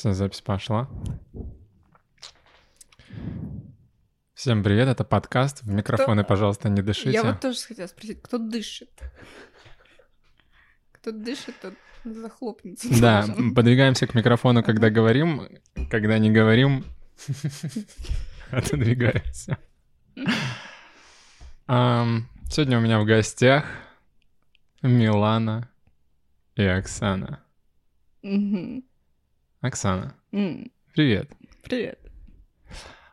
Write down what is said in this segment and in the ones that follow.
Все, запись пошла. Всем привет, это подкаст. В микрофоны, пожалуйста, не дышите. Я вот тоже хотела спросить, кто дышит? Кто дышит, тот захлопнется. Да, должен. подвигаемся к микрофону, когда говорим, когда не говорим, отодвигаемся. Сегодня у меня в гостях Милана и Оксана. Мгм. Оксана, М, привет. Привет.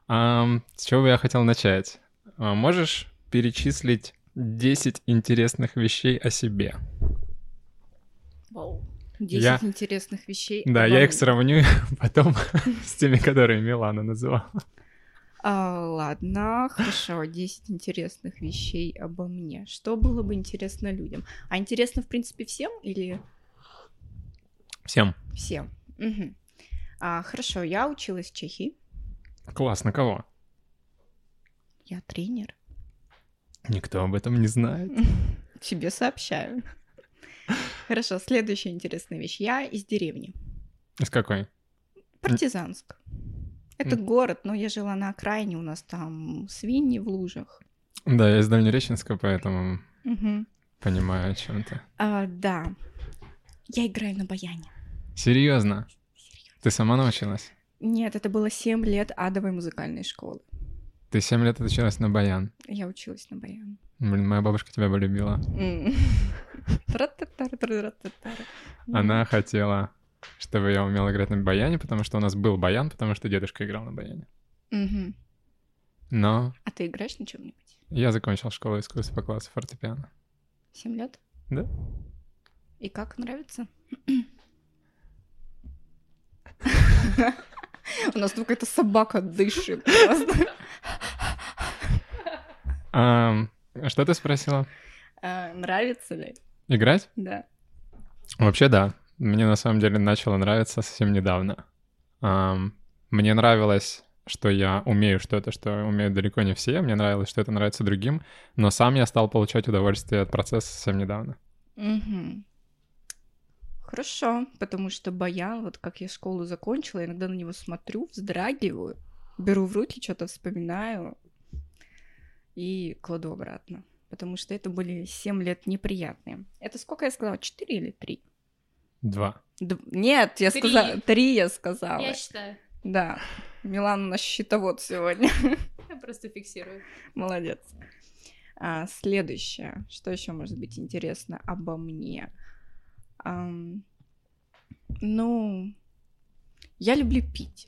Ам, С чего бы я хотел начать? А, Можешь перечислить 10 интересных вещей о себе? Вау. Десять Я- интересных вещей. Да, я их сравню потом с теми, которые Милана называла. А, ладно, хорошо. 10 интересных вещей обо мне. Что было бы интересно людям? А интересно, в принципе, всем или Всем. всем? Мгм. А, хорошо, я училась в Чехии. Классно, кого? Я тренер. Никто об этом не знает. Тебе сообщаю. Хорошо, следующая интересная вещь. Я из деревни. Из какой? Партизанск. Это город, но я жила на окраине, у нас там свиньи в лужах. Да, я из Дальнереченска, поэтому понимаю о чем ты. А, да. Я играю на баяне. Серьезно? Ты сама научилась? Нет, это было 7 лет адовой музыкальной школы. Ты 7 лет отучилась на баян. Я училась на баяне. Блин, моя бабушка тебя бы любила. М. Тра-та-тара-тра-та-тара. Она хотела, чтобы я умел играть на баяне, потому что у нас был баян, потому что дедушка играл на баяне. Но А ты играешь на чем-нибудь? я закончил школу искусств по классу фортепиано. 7 лет? Да. И как нравится? У нас тут какая-то собака дышит просто. Ам, что ты спросила? А, Нравится ли? Играть? Да. Вообще да. Мне на самом деле начало нравиться совсем недавно. Ам, мне нравилось, что я умею что-то, что умеют далеко не все. Мне нравилось, что это нравится другим. Но сам я стал получать удовольствие от процесса совсем недавно. Мгм. Хорошо, потому что баян, вот как я школу закончила, иногда на него смотрю, вздрагиваю, беру в руки, что-то вспоминаю и кладу обратно. Потому что это были 7 лет неприятные. Это сколько я сказала? 4 или 3? Два. Нет, я Три. сказала... 3 я сказала. Я считаю. Да. Милан у нас счетовод сегодня. Я просто фиксирую. Молодец. А, следующее. Что еще может быть интересно обо мне? Ну, я люблю пить.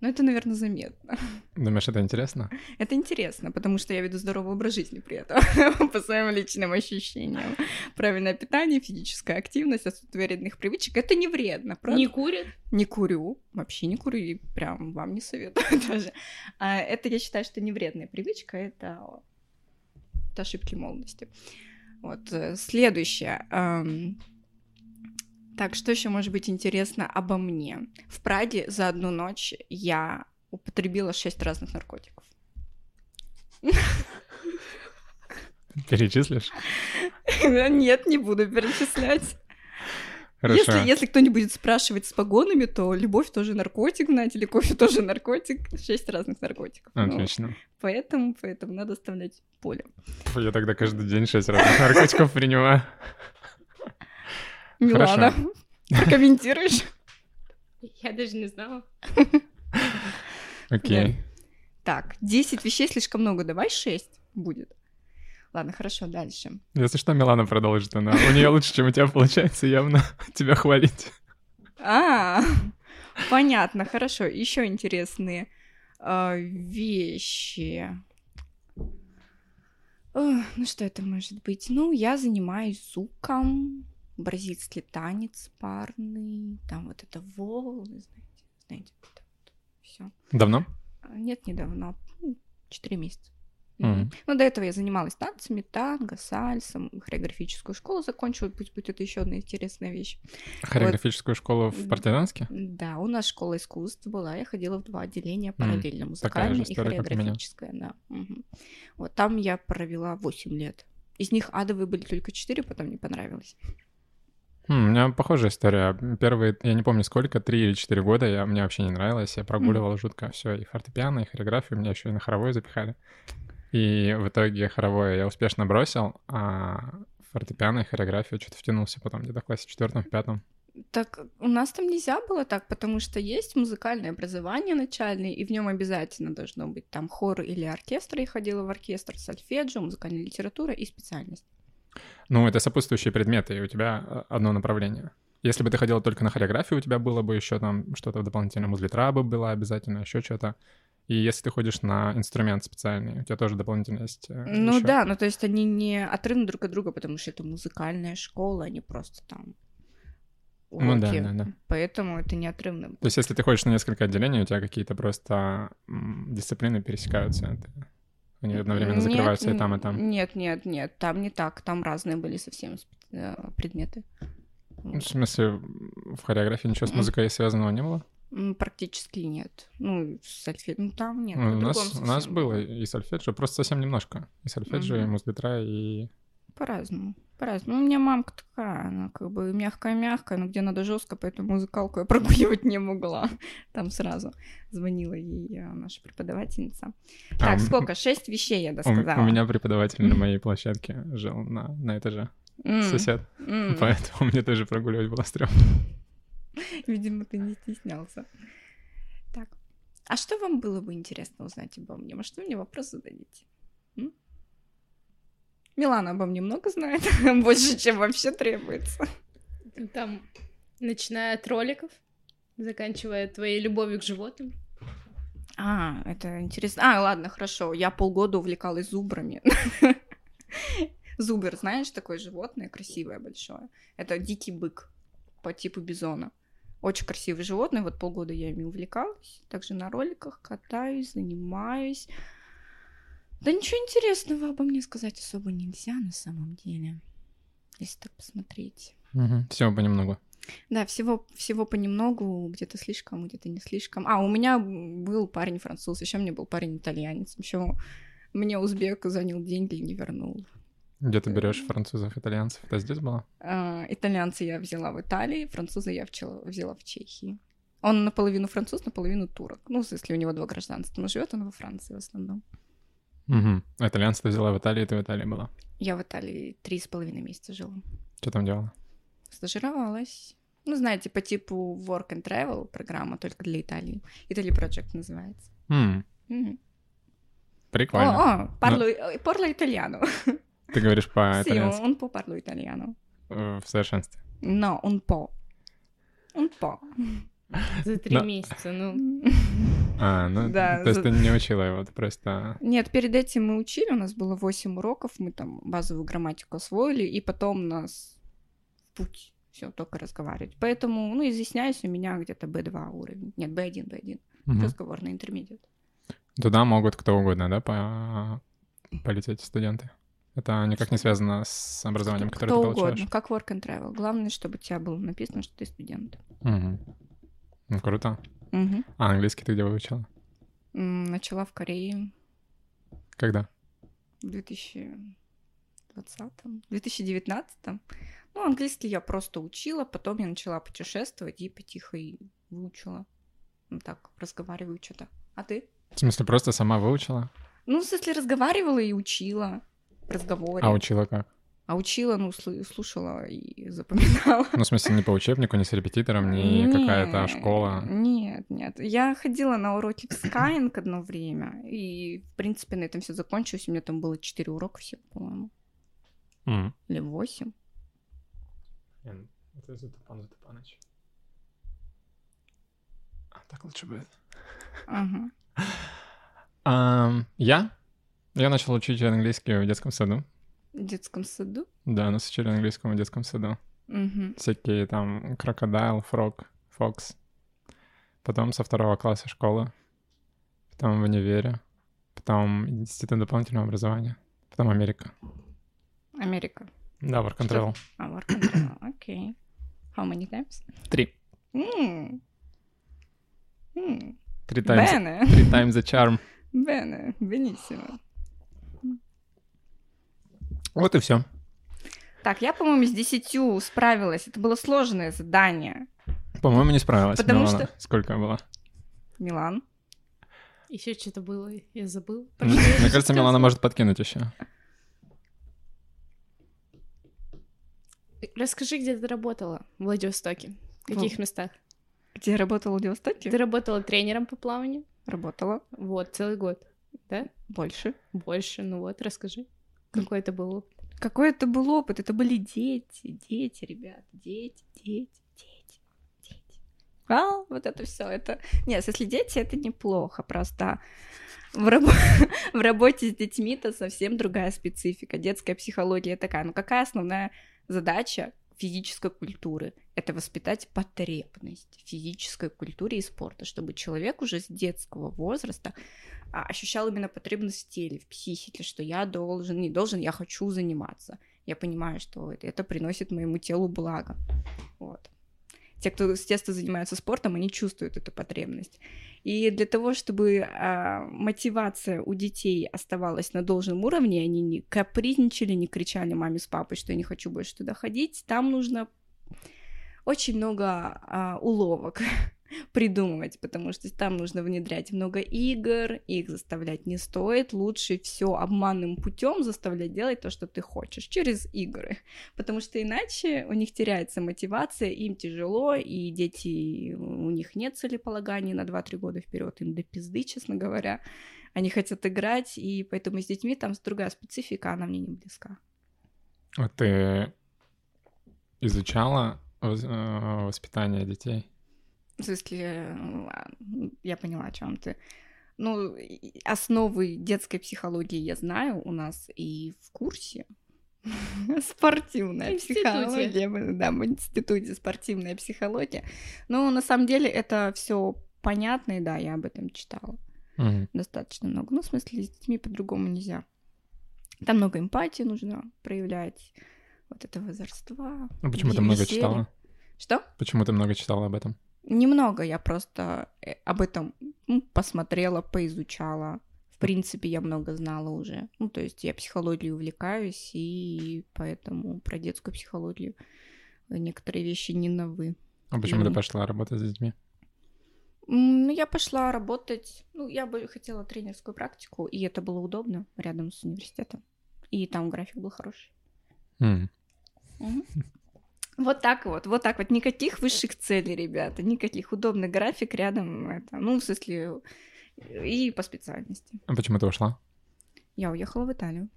Ну, это, наверное, заметно. Думаешь, это интересно? Это интересно, потому что я веду здоровый образ жизни при этом, по своим личным ощущениям. Правильное питание, физическая активность, отсутствие вредных привычек — это не вредно, правда? Не курит? Не курю, вообще не курю, и прям вам не советую даже. А, это я считаю, что не вредная привычка, это, это ошибки молодости. Вот, э, следующее. Так, что еще может быть интересно обо мне? В Праге за одну ночь я употребила шесть разных наркотиков. Перечислишь? Нет, не буду перечислять. Хорошо. Если, если кто-нибудь будет спрашивать с погонами, то любовь тоже наркотик, знаете ли, кофе тоже наркотик. Шесть разных наркотиков. Ну, Отлично. Поэтому, поэтому надо оставлять поле. Я тогда каждый день шесть разных наркотиков принимаю. Милана, прокомментируешь? Я даже не знала. Окей. Так, 10 вещей слишком много, давай 6 будет. Ладно, хорошо, дальше. Если что, Милана продолжит. Она... У нее лучше, чем у тебя получается, явно тебя хвалить. А, понятно, хорошо. Еще интересные а, вещи. Ну что это может быть? Ну, я занимаюсь зуком, бразильский танец парный, там вот это волны, знаете, знаете, вот это вот все. Давно? Нет, недавно, ну, 4 месяца. Мгм. Ну, до этого я занималась танцами, танго, сальсом, хореографическую школу закончила, пусть будет это еще одна интересная вещь. Хореографическую школу в. Партизанске? Да, у нас школа искусств была, я ходила в два отделения параллельно, же музыкальное и хореографическое, да. Мгм. Вот там я провела 8 лет. Из них адовые были только 4, потом не понравилось. Хм, у меня похожая история. Первые, я не помню сколько, три или четыре года я, мне вообще не нравилось. Я прогуливал жутко все, и фортепиано, и хореографию, меня еще и на хоровое запихали. И в итоге хоровое я успешно бросил, а фортепиано и хореографию что-то втянулся потом где-то в классе четвертом, пятом. Так у нас там нельзя было так, потому что есть музыкальное образование начальное, и в нем обязательно должно быть там хор или оркестр. Я ходила в оркестр, сольфеджио, музыкальная литература и специальность. Ну, это сопутствующие предметы, и у тебя э, одно направление. Если бы ты ходила только на хореографию, у тебя было бы еще там что-то дополнительное, музлитра бы была обязательно, еще что-то. И если ты ходишь на инструмент специальный, у тебя тоже дополнительно есть. э, Ну ещё. да, ну то есть они не отрывны друг от друга, потому что это музыкальная школа, а не просто там Ну да, уроки. да, да. Поэтому это неотрывно. То есть если ты ходишь на несколько отделений, у тебя какие-то просто дисциплины пересекаются. это- Они одновременно Нет, закрываются и там, и там. Нет, нет, нет, там не так, там разные были совсем э, предметы. Ну, В смысле, в хореографии ничего с музыкой связанного не было? Практически нет. Ну, сольфеджио, ну там нет. Ну, у, нас, у нас было и сольфеджио, просто совсем немножко. И сольфеджио, и Мгм. музлитра, и... По-разному. По-разному. Ну, у меня мамка такая, она как бы мягкая-мягкая, но где надо жестко, поэтому музыкалку я прогуливать не могла. Там сразу звонила ей э, наша преподавательница. А, Так, сколько? Шесть вещей я досказала. у меня преподаватель на моей площадке жил на, на этаже, сосед, поэтому мне тоже прогуливать было стрёмно. Видимо, ты не стеснялся. Так. А что вам было бы интересно узнать обо мне? Может, вы мне вопрос зададите? Милана обо мне много знает, больше, чем вообще требуется. Там, начиная от роликов, заканчивая твоей любовью к животным. А, это интересно. А, ладно, хорошо. Я полгода увлекалась зубрами. Зубр, знаешь, такое животное красивое, большое. Это дикий бык по типу бизона. Очень красивое животное. Вот полгода я ими увлекалась. Также на роликах катаюсь, занимаюсь. Да ничего интересного обо мне сказать особо нельзя на самом деле. Если так посмотреть. Всего понемногу. Да, всего, всего понемногу, где-то слишком, где-то не слишком. А, у меня был парень француз, еще у меня был парень итальянец, еще мне узбек занял деньги и не вернул. Где ты берешь французов, итальянцев? Это здесь было? А, итальянца я взяла в Италии, француза я вчела- взяла в Чехии. Он наполовину француз, наполовину турок. Ну, если у него два гражданства, но живет он во Франции в основном. Угу. А итальянца ты взяла в Италии, ты в Италии была. Я в Италии три с половиной месяца жила. Что там делала? Стажировалась. Ну, знаете, по типу work and travel программа, только для Италии. Italy Project называется. М, Мгм. Прикольно. О, о, parlo, eh, parlo italiano. Ты говоришь Sì, по-итальянски un po' parlo italiano. э, в совершенстве. No, un po'. Un po'. За три Да. месяца, ну. А, ну, Да, то есть за- ты не учила его, ты просто... Нет, перед этим мы учили, у нас было 8 уроков, мы там базовую грамматику освоили, и потом нас в путь все только разговаривать. Поэтому, ну, изъясняюсь, у меня где-то B2 уровень. Нет, B1, B1. Мгм. Разговорный интермедиат. Туда могут кто угодно, да, по... полететь студенты? Это никак не связано с образованием, которое Кто ты угодно, получаешь? как work and travel. Главное, чтобы у тебя было написано, что ты студент. Мгм. Ну, круто. Мгм. А английский ты где выучила? Начала в Корее Когда? в 2020 2019 Ну, английский я просто учила, потом я начала путешествовать и потихо и выучила. Ну, так, разговариваю что-то. А ты? В смысле, просто сама выучила? Ну, в смысле, разговаривала и учила в разговоре. А учила как? А учила, ну, слушала и запоминала. Ну, в смысле, не по учебнику, не с репетитором, не какая-то школа. Нет, нет. Я ходила на уроки в Skyeng одно время, и, в принципе, на этом все закончилось. У меня там было 4 урока всего, по-моему. Или 8. Это Затупан Затупаныч. А, так лучше будет. Ага. Я? Я начал учить английский в детском саду. В детском саду. Да, нас учили английскому в детском саду. Мгм. Всякие там крокодайл, фрог, фокс. Потом со второго класса школы. Потом в универе. Потом институт дополнительного образования. Потом Америка. Америка. Да, work travel. А, work and travel. Окей. How many times? Три. М. М. Три times, Бене. три times the charm. Бене. Бенissimo. Вот и все. Так, я, по-моему, с десятью справилась. Это было сложное задание. По-моему, не справилась. Потому Милана. что- Сколько было? Милан. Еще что-то было, я забыл. Мне кажется, Милана может подкинуть еще. Расскажи, где ты работала в Владивостоке? В каких местах? Где я работала в Владивостоке? Ты работала тренером по плаванию? Работала. Вот, целый год. Да? Больше. Больше, ну вот, расскажи. Какой это был опыт? Какой это был опыт? Это были дети, дети, ребят, дети, дети, дети, дети. А, вот это все, это... Нет, если дети, это неплохо, просто в, раб- в работе с детьми-то совсем другая специфика. Детская психология такая. Ну какая основная задача физической культуры? Это воспитать потребность физической культуре и спорта, чтобы человек уже с детского возраста а, ощущал именно потребность в теле, в психике, что я должен, не должен, я хочу заниматься. Я понимаю, что это приносит моему телу благо. Вот. Те, кто с детства занимаются спортом, они чувствуют эту потребность. И для того, чтобы а, мотивация у детей оставалась на должном уровне, они не капризничали, не кричали маме с папой, что я не хочу больше туда ходить, там нужно очень много а, уловок придумывать, потому что там нужно внедрять много игр, их заставлять не стоит, лучше все обманным путем заставлять делать то, что ты хочешь, через игры, потому что иначе у них теряется мотивация, им тяжело, и дети, у них нет целеполагания на 2-3 года вперед, им до пизды, честно говоря, они хотят играть, и поэтому с детьми там другая специфика, она мне не близка. Вот ты изучала э, воспитание детей? В смысле, э, я поняла, о чем ты. Ну, основы детской психологии я знаю у нас и в курсе. Спортивная психология. Да, в институте спортивная психология. Но на самом деле это все понятно, и да, я об этом читала достаточно много. Ну, в смысле, с детьми по-другому нельзя. Там много эмпатии нужно проявлять, вот этого озорства. А почему ты много читала? Что? Почему ты много читала об этом? Немного, я просто э, об этом ну, посмотрела, поизучала. В принципе, я много знала уже. Ну, то есть я психологией увлекаюсь, и поэтому про детскую психологию некоторые вещи не новы. А почему ты пошла работать с детьми? Ну, я пошла работать, ну, я бы хотела тренерскую практику, и это было удобно рядом с университетом. И там график был хороший. М. Мгм. Вот так вот, вот так вот. Никаких высших целей, ребята, никаких. Удобный график рядом, это, ну, в смысле, и по специальности. А почему ты ушла? Я уехала в Италию.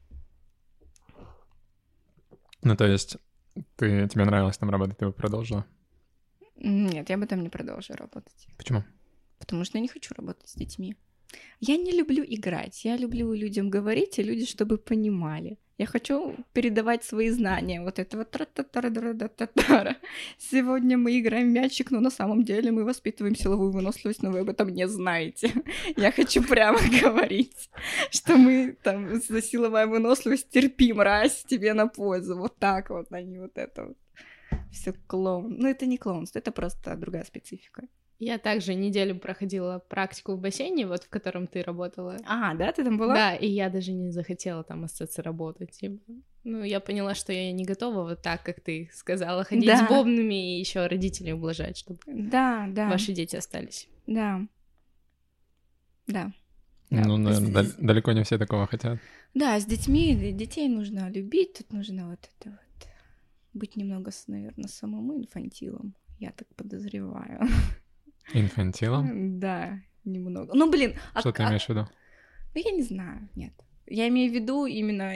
Ну, то есть, ты, тебе нравилось там работать, ты бы продолжила? Нет, я бы там не продолжила работать. Почему? Потому что я не хочу работать с детьми. Я не люблю играть. Я люблю людям говорить, и люди, чтобы понимали. Я хочу передавать свои знания. Вот это вот тра-та-тара-дара-да-та-тара. Сегодня мы играем в мячик, но на самом деле мы воспитываем силовую выносливость, но вы об этом не знаете. Я хочу прямо говорить, что мы там за силовая выносливость терпим, раз тебе на пользу. Вот так вот, не вот это вот. Все клоун. Ну, это не клоунство, это просто другая специфика. Я также неделю проходила практику в бассейне, вот в котором ты работала. А, да, ты там была? Да, и я даже не захотела там остаться работать. типа. Ну, я поняла, что я не готова вот так, как ты сказала, ходить Да. с бобными и еще родителей ублажать, чтобы Да, да. ваши дети остались. Да. Да. Да, Ну, наверное, с- дал- далеко не все такого хотят. Да, с детьми, детей нужно любить, тут нужно вот это вот быть немного, наверное, самому инфантилом, я так подозреваю. Инфантилом? Да, немного. Ну, блин, а Что ты а- имеешь в виду? Ну, я не знаю, нет. Я имею в виду именно...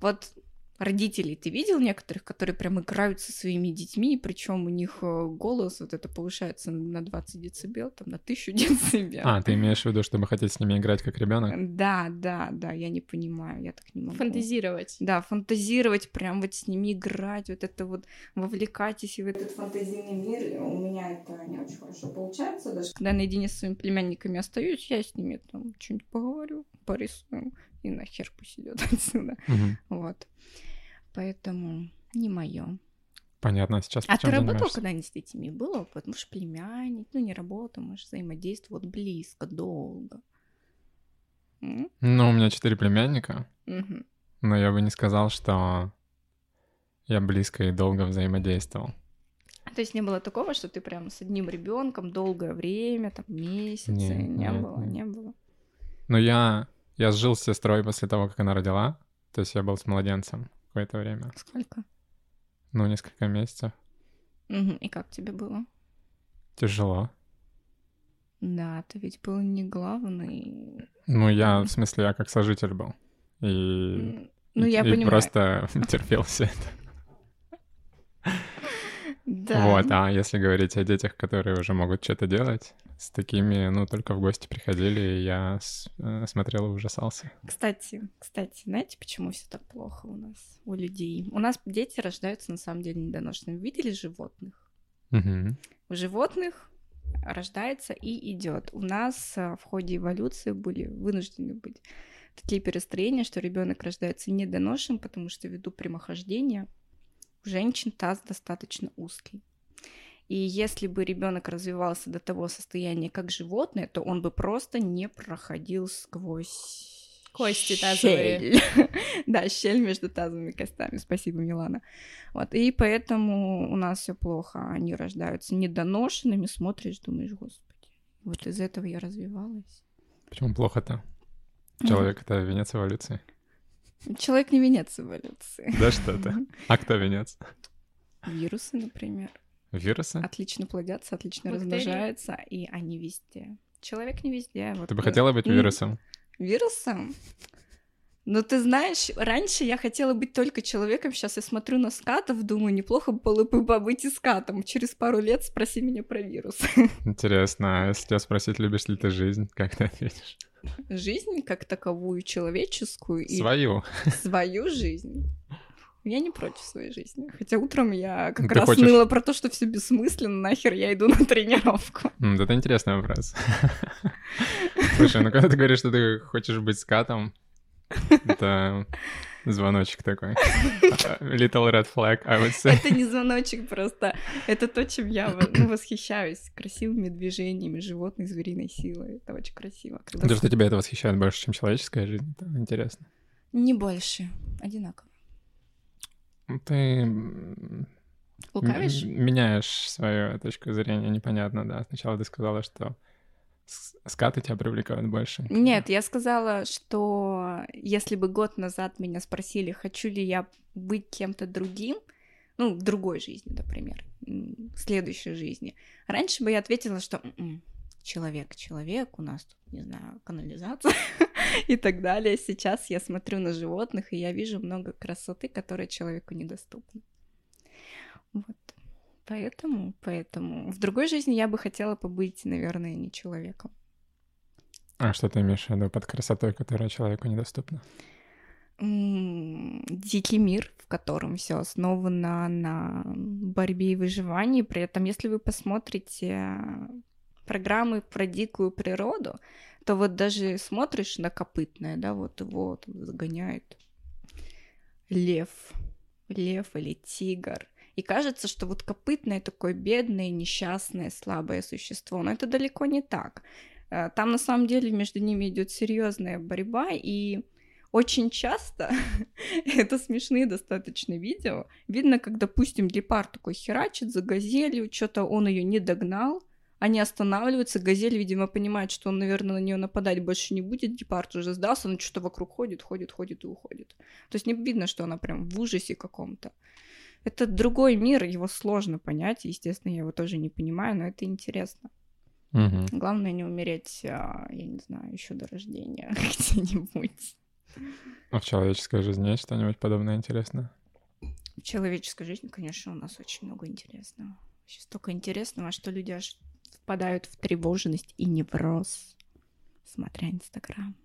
Вот родителей ты видел некоторых, которые прям играют со своими детьми, причем у них э, голос вот это повышается на 20 децибел, там на 1000 децибел. А, ты имеешь в виду, чтобы хотеть с ними играть как ребенок? Да, да, да, я не понимаю, я так не могу. Фантазировать. Да, фантазировать, прям вот с ними играть, вот это вот вовлекайтесь в этот фантазийный мир. У меня это не очень хорошо получается. Даже когда я наедине с своими племянниками остаюсь, я с ними там что-нибудь поговорю, порисую, и нахер пусть идет отсюда. Мгм. Вот. Поэтому не мое. Понятно, сейчас А ты работал когда-нибудь с детьми? Было опыт? Может, племянник? Ну, не работал, может, взаимодействовал вот близко, долго. М? Ну, у меня четыре племянника, но я бы не сказал, что я близко и долго взаимодействовал. То есть не было такого, что ты прям с одним ребенком долгое время, там месяцы, Не, не, нет, было, нет. не было. Но я, я жил с сестрой после того, как она родила. То есть я был с младенцем какое-то время. Сколько? Ну, несколько месяцев. Мгм, И как тебе было? Тяжело. Да, ты ведь был не главный. Ну, я, в смысле, я как сожитель был. И, Ну, я и понимаю. просто терпел все это. Да. Вот, а если говорить о детях, которые уже могут что-то делать, с такими, ну, только в гости приходили, и я с- э, смотрел и ужасался. Кстати, кстати, знаете, почему все так плохо у нас, у людей? У нас дети рождаются на самом деле недоношенными. Видели животных? Мгм. У животных рождается и идет. У нас а, в ходе эволюции были вынуждены быть такие перестроения, что ребенок рождается недоношенным, потому что ввиду прямохождения у женщин таз достаточно узкий. И если бы ребенок развивался до того состояния, как животное, то он бы просто не проходил сквозь Кости щель. Да, щель между тазовыми костями. Спасибо, Милана. Вот, и поэтому у нас все плохо. Они рождаются недоношенными, смотришь, думаешь, господи. Вот из этого я развивалась. Почему плохо-то? Человек — это венец эволюции. Человек не венец эволюции. Да что-то. А кто венец? Вирусы, например, Вирусы? отлично плодятся, отлично Бактерии. размножаются, и они везде. Человек не везде. Вот Ты бы хотела быть вирусом? Вирусом? Ну, ты знаешь, раньше я хотела быть только человеком, сейчас я смотрю на скатов, думаю, неплохо было бы побыть и скатом. Через пару лет спроси меня про вирус. Интересно, а если тебя спросить, любишь ли ты жизнь, как ты ответишь? Жизнь как таковую, человеческую и Свою. свою жизнь. Я не против своей жизни. Хотя утром я как Ты раз хочешь- ныла про то, что все бессмысленно, нахер я иду на тренировку. Да Это интересный вопрос. Слушай, ну когда ты говоришь, что ты хочешь быть скатом, это звоночек такой. Little red flag, I would say. Это не звоночек просто. Это то, чем я ну, восхищаюсь. Красивыми движениями животной звериной силы. Это очень красиво. Когда То, что тебя это восхищает больше, чем человеческая жизнь, это интересно. Не больше. Одинаково. Ты Лукавишь? меняешь свою точку зрения, непонятно, да. Сначала ты сказала, что скаты тебя привлекают больше. Нет, я сказала, что если бы год назад меня спросили, хочу ли я быть кем-то другим, ну, в другой жизни, например, в следующей жизни, раньше бы я ответила, что «М-м, человек, человек, у нас тут, не знаю, канализация и так далее. Сейчас я смотрю на животных, и я вижу много красоты, которая человеку недоступна. Вот. Поэтому, поэтому в другой жизни я бы хотела побыть, наверное, не человеком. А что ты имеешь в виду под красотой, которая человеку недоступна? дикий мир, в котором все основано на борьбе и выживании. При этом, если вы посмотрите программы про дикую природу, то вот даже смотришь на копытное, да, вот его там загоняет лев, лев или тигр. И кажется, что вот копытное такое бедное, несчастное, слабое существо. Но это далеко не так. Э, Там на самом деле между ними идет серьезная борьба, и очень часто это смешные достаточно видео. Видно, как, допустим, гепард такой херачит за газелью, что-то он ее не догнал, они останавливаются, газель, видимо, понимает, что он, наверное, на нее нападать больше не будет, гепард уже сдался, он что-то вокруг ходит, ходит, ходит и уходит. То есть не видно, что она прям в ужасе каком-то. Это другой мир, его сложно понять, естественно, я его тоже не понимаю, но это интересно. Мгм. Главное не умереть, а, я не знаю, еще до рождения где-нибудь. А в человеческой жизни есть что-нибудь подобное интересное? В человеческой жизни, конечно, у нас очень много интересного. Вообще столько интересного, что люди аж впадают в тревожность и невроз, смотря Инстаграм.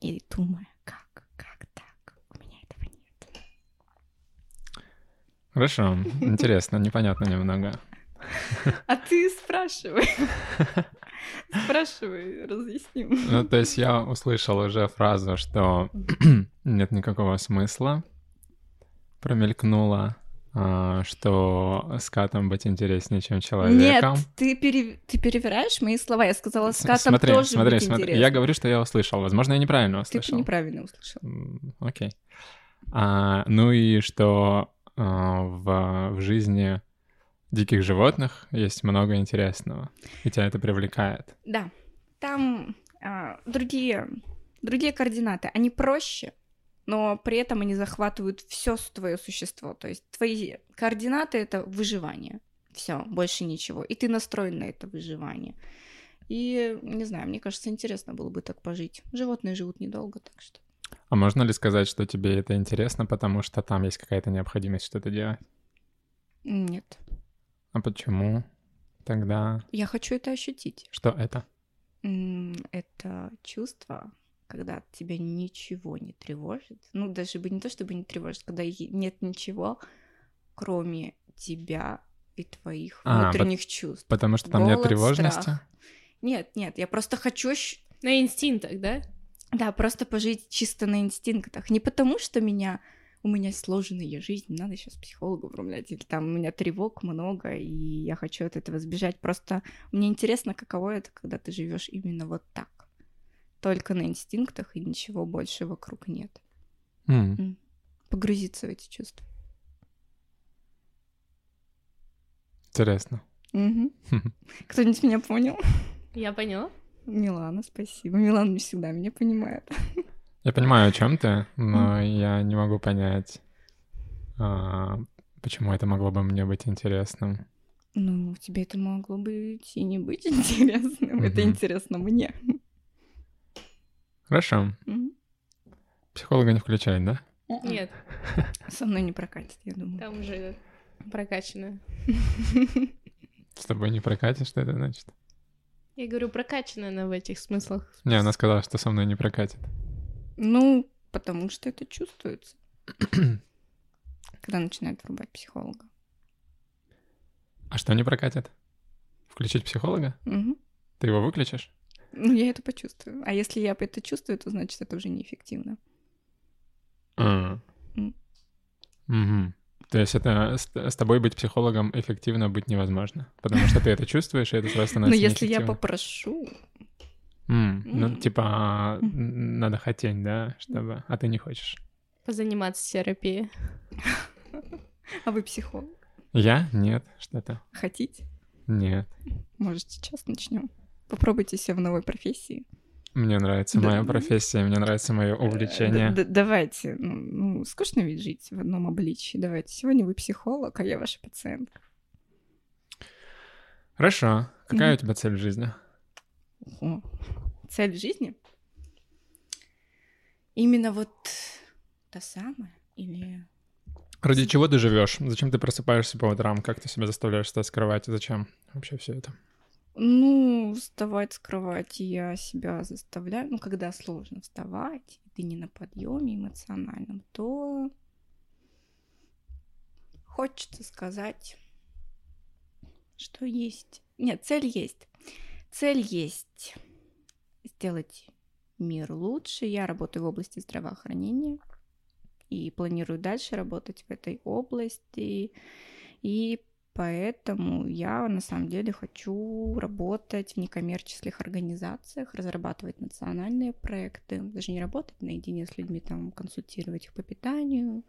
И думая, как, как так? У меня этого нет. Хорошо, интересно, непонятно немного. А ты спрашивай. Спрашивай, разъясним. Ну, то есть я услышал уже фразу, что нет никакого смысла, промелькнула, что с катом быть интереснее, чем Нет, человеком. ты, пере- ты перевираешь мои слова. Я сказала, с С- катом смотри, тоже смотри, быть смотри. интересно. Я говорю, что я услышал. Возможно, я неправильно Ты услышал. неправильно услышал. Окей. А, ну и что в, в жизни диких животных есть много интересного, и тебя это привлекает. Да, там а, другие, другие координаты, они проще, но при этом они захватывают все твое существо. То есть твои координаты это выживание. Все, больше ничего. И ты настроен на это выживание. И, не знаю, мне кажется, интересно было бы так пожить. Животные живут недолго, так что. А можно ли сказать, что тебе это интересно, потому что там есть какая-то необходимость что-то делать? Нет. А почему тогда? Я хочу это ощутить. Что это? Это чувство, когда тебя ничего не тревожит. Ну, даже бы не то, чтобы не тревожит, когда нет ничего, кроме тебя и твоих а, внутренних по- чувств. Потому что там Голод, нет тревожности? Страх. Нет, нет, я просто хочу... На инстинктах, да? Да, просто пожить чисто на инстинктах. Не потому, что меня у меня сложная жизнь, надо сейчас психологу врумлять, или там у меня тревог много, и я хочу от этого сбежать. Просто мне интересно, каково это, когда ты живешь именно вот так. Только на инстинктах, и ничего больше вокруг нет. Mm. Погрузиться в эти чувства. Интересно. Угу. Кто-нибудь меня понял? Я поняла. Милана, спасибо. Милана не всегда меня понимает. Я понимаю, о чем ты, но я не могу понять, а, почему это могло бы мне быть интересным. Ну, тебе это могло быть и не быть интересным. Это интересно мне. Хорошо. Психолога не включать, да? Нет. Со мной не прокатит, я думаю. Там уже прокачано. С тобой не прокатит, что это значит? Я говорю, прокачана она в этих смыслах. Не, она сказала, что со мной не прокатит. Ну, потому что это чувствуется. Когда начинает врубать психолога. А что не прокатит? Включить психолога? Угу. Ты его выключишь? Ну, я это почувствую. А если я это чувствую, то значит это уже неэффективно. А. Угу. То есть это с, с тобой быть психологом эффективно быть невозможно, потому что ты это чувствуешь, и это сразу становится Но если я попрошу... Mm, ну, типа, надо хотеть, да, чтобы... А ты не хочешь. Позаниматься терапией. А вы психолог? Я? Нет, что-то. Хотите? Нет. Может, сейчас начнем. Попробуйте себя в новой профессии. Мне нравится да. моя профессия, мне нравится мое увлечение. Д- давайте, ну, ну, скучно ведь жить в одном обличии. Давайте, сегодня вы психолог, а я ваша пациентка. Хорошо. Какая mm-hmm. у тебя цель в жизни? О, цель в жизни? Именно вот та самая или... Ради чего ты живешь? Зачем ты просыпаешься по утрам? Как ты себя заставляешь встать с кровати? Зачем вообще все это? Ну, вставать с кровати я себя заставляю. Ну, когда сложно вставать, ты не на подъеме эмоциональном, то хочется сказать, что есть. Нет, цель есть. Цель есть сделать мир лучше. Я работаю в области здравоохранения и планирую дальше работать в этой области. И Поэтому я на самом деле хочу работать в некоммерческих организациях, разрабатывать национальные проекты, даже не работать наедине с людьми, там, консультировать их по питанию,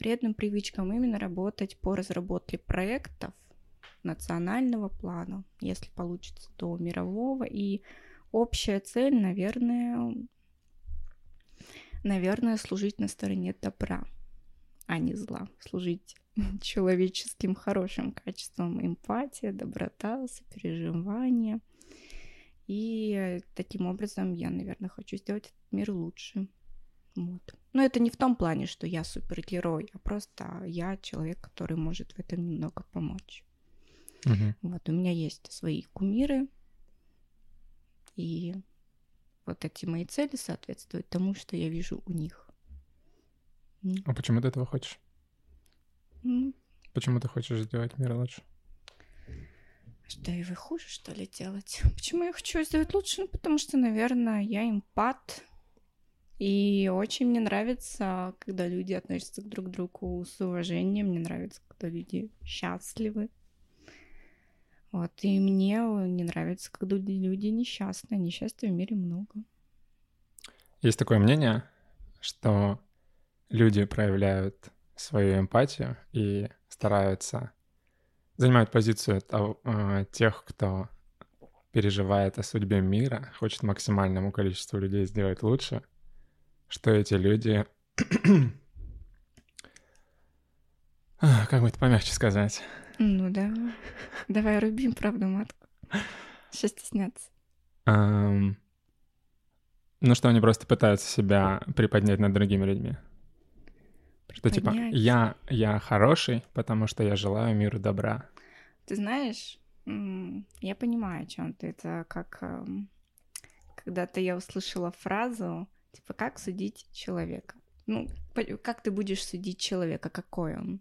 вредным привычкам, именно работать по разработке проектов национального плана, если получится, до мирового. И общая цель, наверное, наверное, служить на стороне добра, а не зла, служить человеческим хорошим качеством эмпатия, доброта, сопереживание. И таким образом я, наверное, хочу сделать этот мир лучше. Вот. Но это не в том плане, что я супергерой, а просто я человек, который может в этом немного помочь. Угу. Вот у меня есть свои кумиры, и вот эти мои цели соответствуют тому, что я вижу у них. А почему ты этого хочешь? Почему ты хочешь сделать мир лучше? Что и вы хуже, что ли, делать? Почему я хочу сделать лучше? Ну, потому что, наверное, я импат. И очень мне нравится, когда люди относятся друг к другу с уважением. Мне нравится, когда люди счастливы. Вот, и мне не нравится, когда люди несчастны. Несчастья в мире много. Есть такое мнение, что люди проявляют свою эмпатию и стараются занимают позицию того, э, тех, кто переживает о судьбе мира, хочет максимальному количеству людей сделать лучше, что эти люди... как бы это помягче сказать? Ну да. Давай рубим правду матку. Что стесняться? Um, ну что они просто пытаются себя приподнять над другими людьми. Что типа я, я хороший, потому что я желаю миру добра. Ты знаешь, я понимаю, о чем ты. Это как эм, когда-то я услышала фразу, типа, как судить человека? Ну, как ты будешь судить человека, какой он?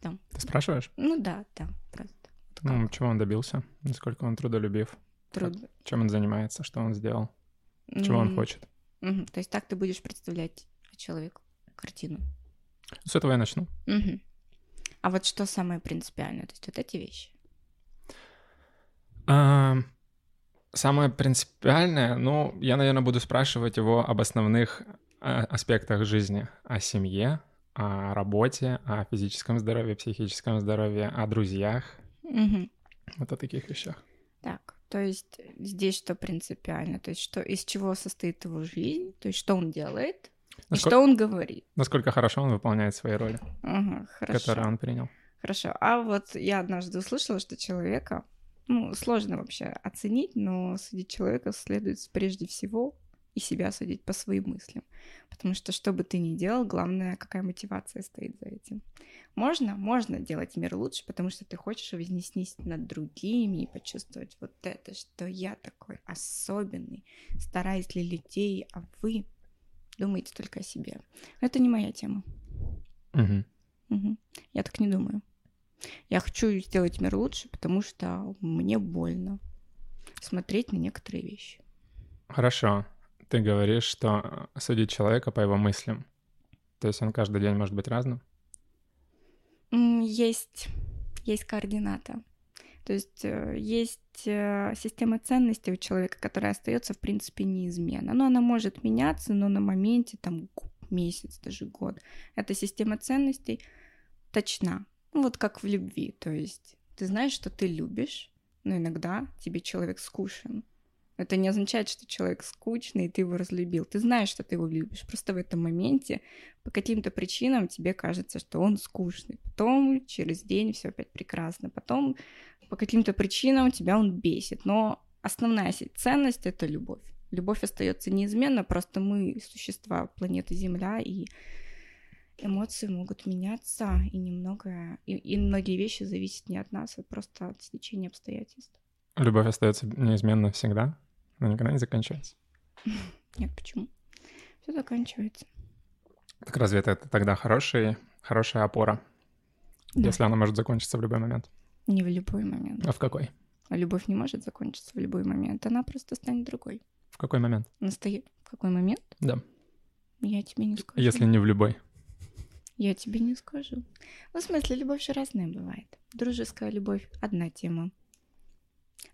Там. Ты спрашиваешь? Ну да, да, просто. Ну, чего он добился? Насколько он трудолюбив? Труд... Как, чем он занимается? Что он сделал? Чего mm-hmm. он хочет? Mm-hmm. То есть так ты будешь представлять человеку картину? С этого я начну. Mm-hmm. А вот что самое принципиальное? То есть вот эти вещи? А, самое принципиальное, ну, я, наверное, буду спрашивать его об основных а, аспектах жизни, о семье, о работе, о физическом здоровье, психическом здоровье, о друзьях. Угу. Вот о таких вещах. Так, то есть здесь что принципиально? То есть что из чего состоит его жизнь? То есть что он делает? Насколько, и что он говорит? Насколько хорошо он выполняет свои роли, хорошо. которые он принял. Хорошо. А вот я однажды услышала, что человека, ну, сложно вообще оценить, но судить человека следует прежде всего и себя судить по своим мыслям. Потому что что бы ты ни делал, главное, какая мотивация стоит за этим. Можно, можно делать мир лучше, потому что ты хочешь вознестись над другими и почувствовать вот это, что я такой особенный, стараюсь для людей, а вы думаете только о себе. это не моя тема. Угу. Угу. Я так не думаю. Я хочу сделать мир лучше, потому что мне больно смотреть на некоторые вещи. Хорошо. Ты говоришь, что судить человека по его мыслям. То есть он каждый день может быть разным? Есть, есть координата. То есть э, есть э, система ценностей у человека, которая остается, в принципе, неизменна. Но она может меняться, но на моменте, там, месяц, даже год. Эта система ценностей точна. Ну, вот как в любви. То есть ты знаешь, что ты любишь, но иногда тебе человек скучен. Это не означает, что человек скучный, и ты его разлюбил. Ты знаешь, что ты его любишь. Просто в этом моменте по каким-то причинам тебе кажется, что он скучный. Потом через день все опять прекрасно. Потом по каким-то причинам тебя он бесит. Но основная ценность — это любовь. Любовь остается неизменно, просто мы существа планеты Земля, и эмоции могут меняться, и немного, и, и многие вещи зависят не от нас, а просто от стечения обстоятельств. Любовь остается неизменно всегда? Она никогда не заканчивается? Нет, почему? Все заканчивается. Так разве это тогда хороший, хорошая опора, да. если она может закончиться в любой момент? Не в любой момент. А в какой? А любовь не может закончиться в любой момент. Она просто станет другой. В какой момент? Настоя... В какой момент? Да. Я тебе не скажу. Если не в любой. Я тебе не скажу. Ну, в смысле, любовь же разная бывает. Дружеская любовь — одна тема.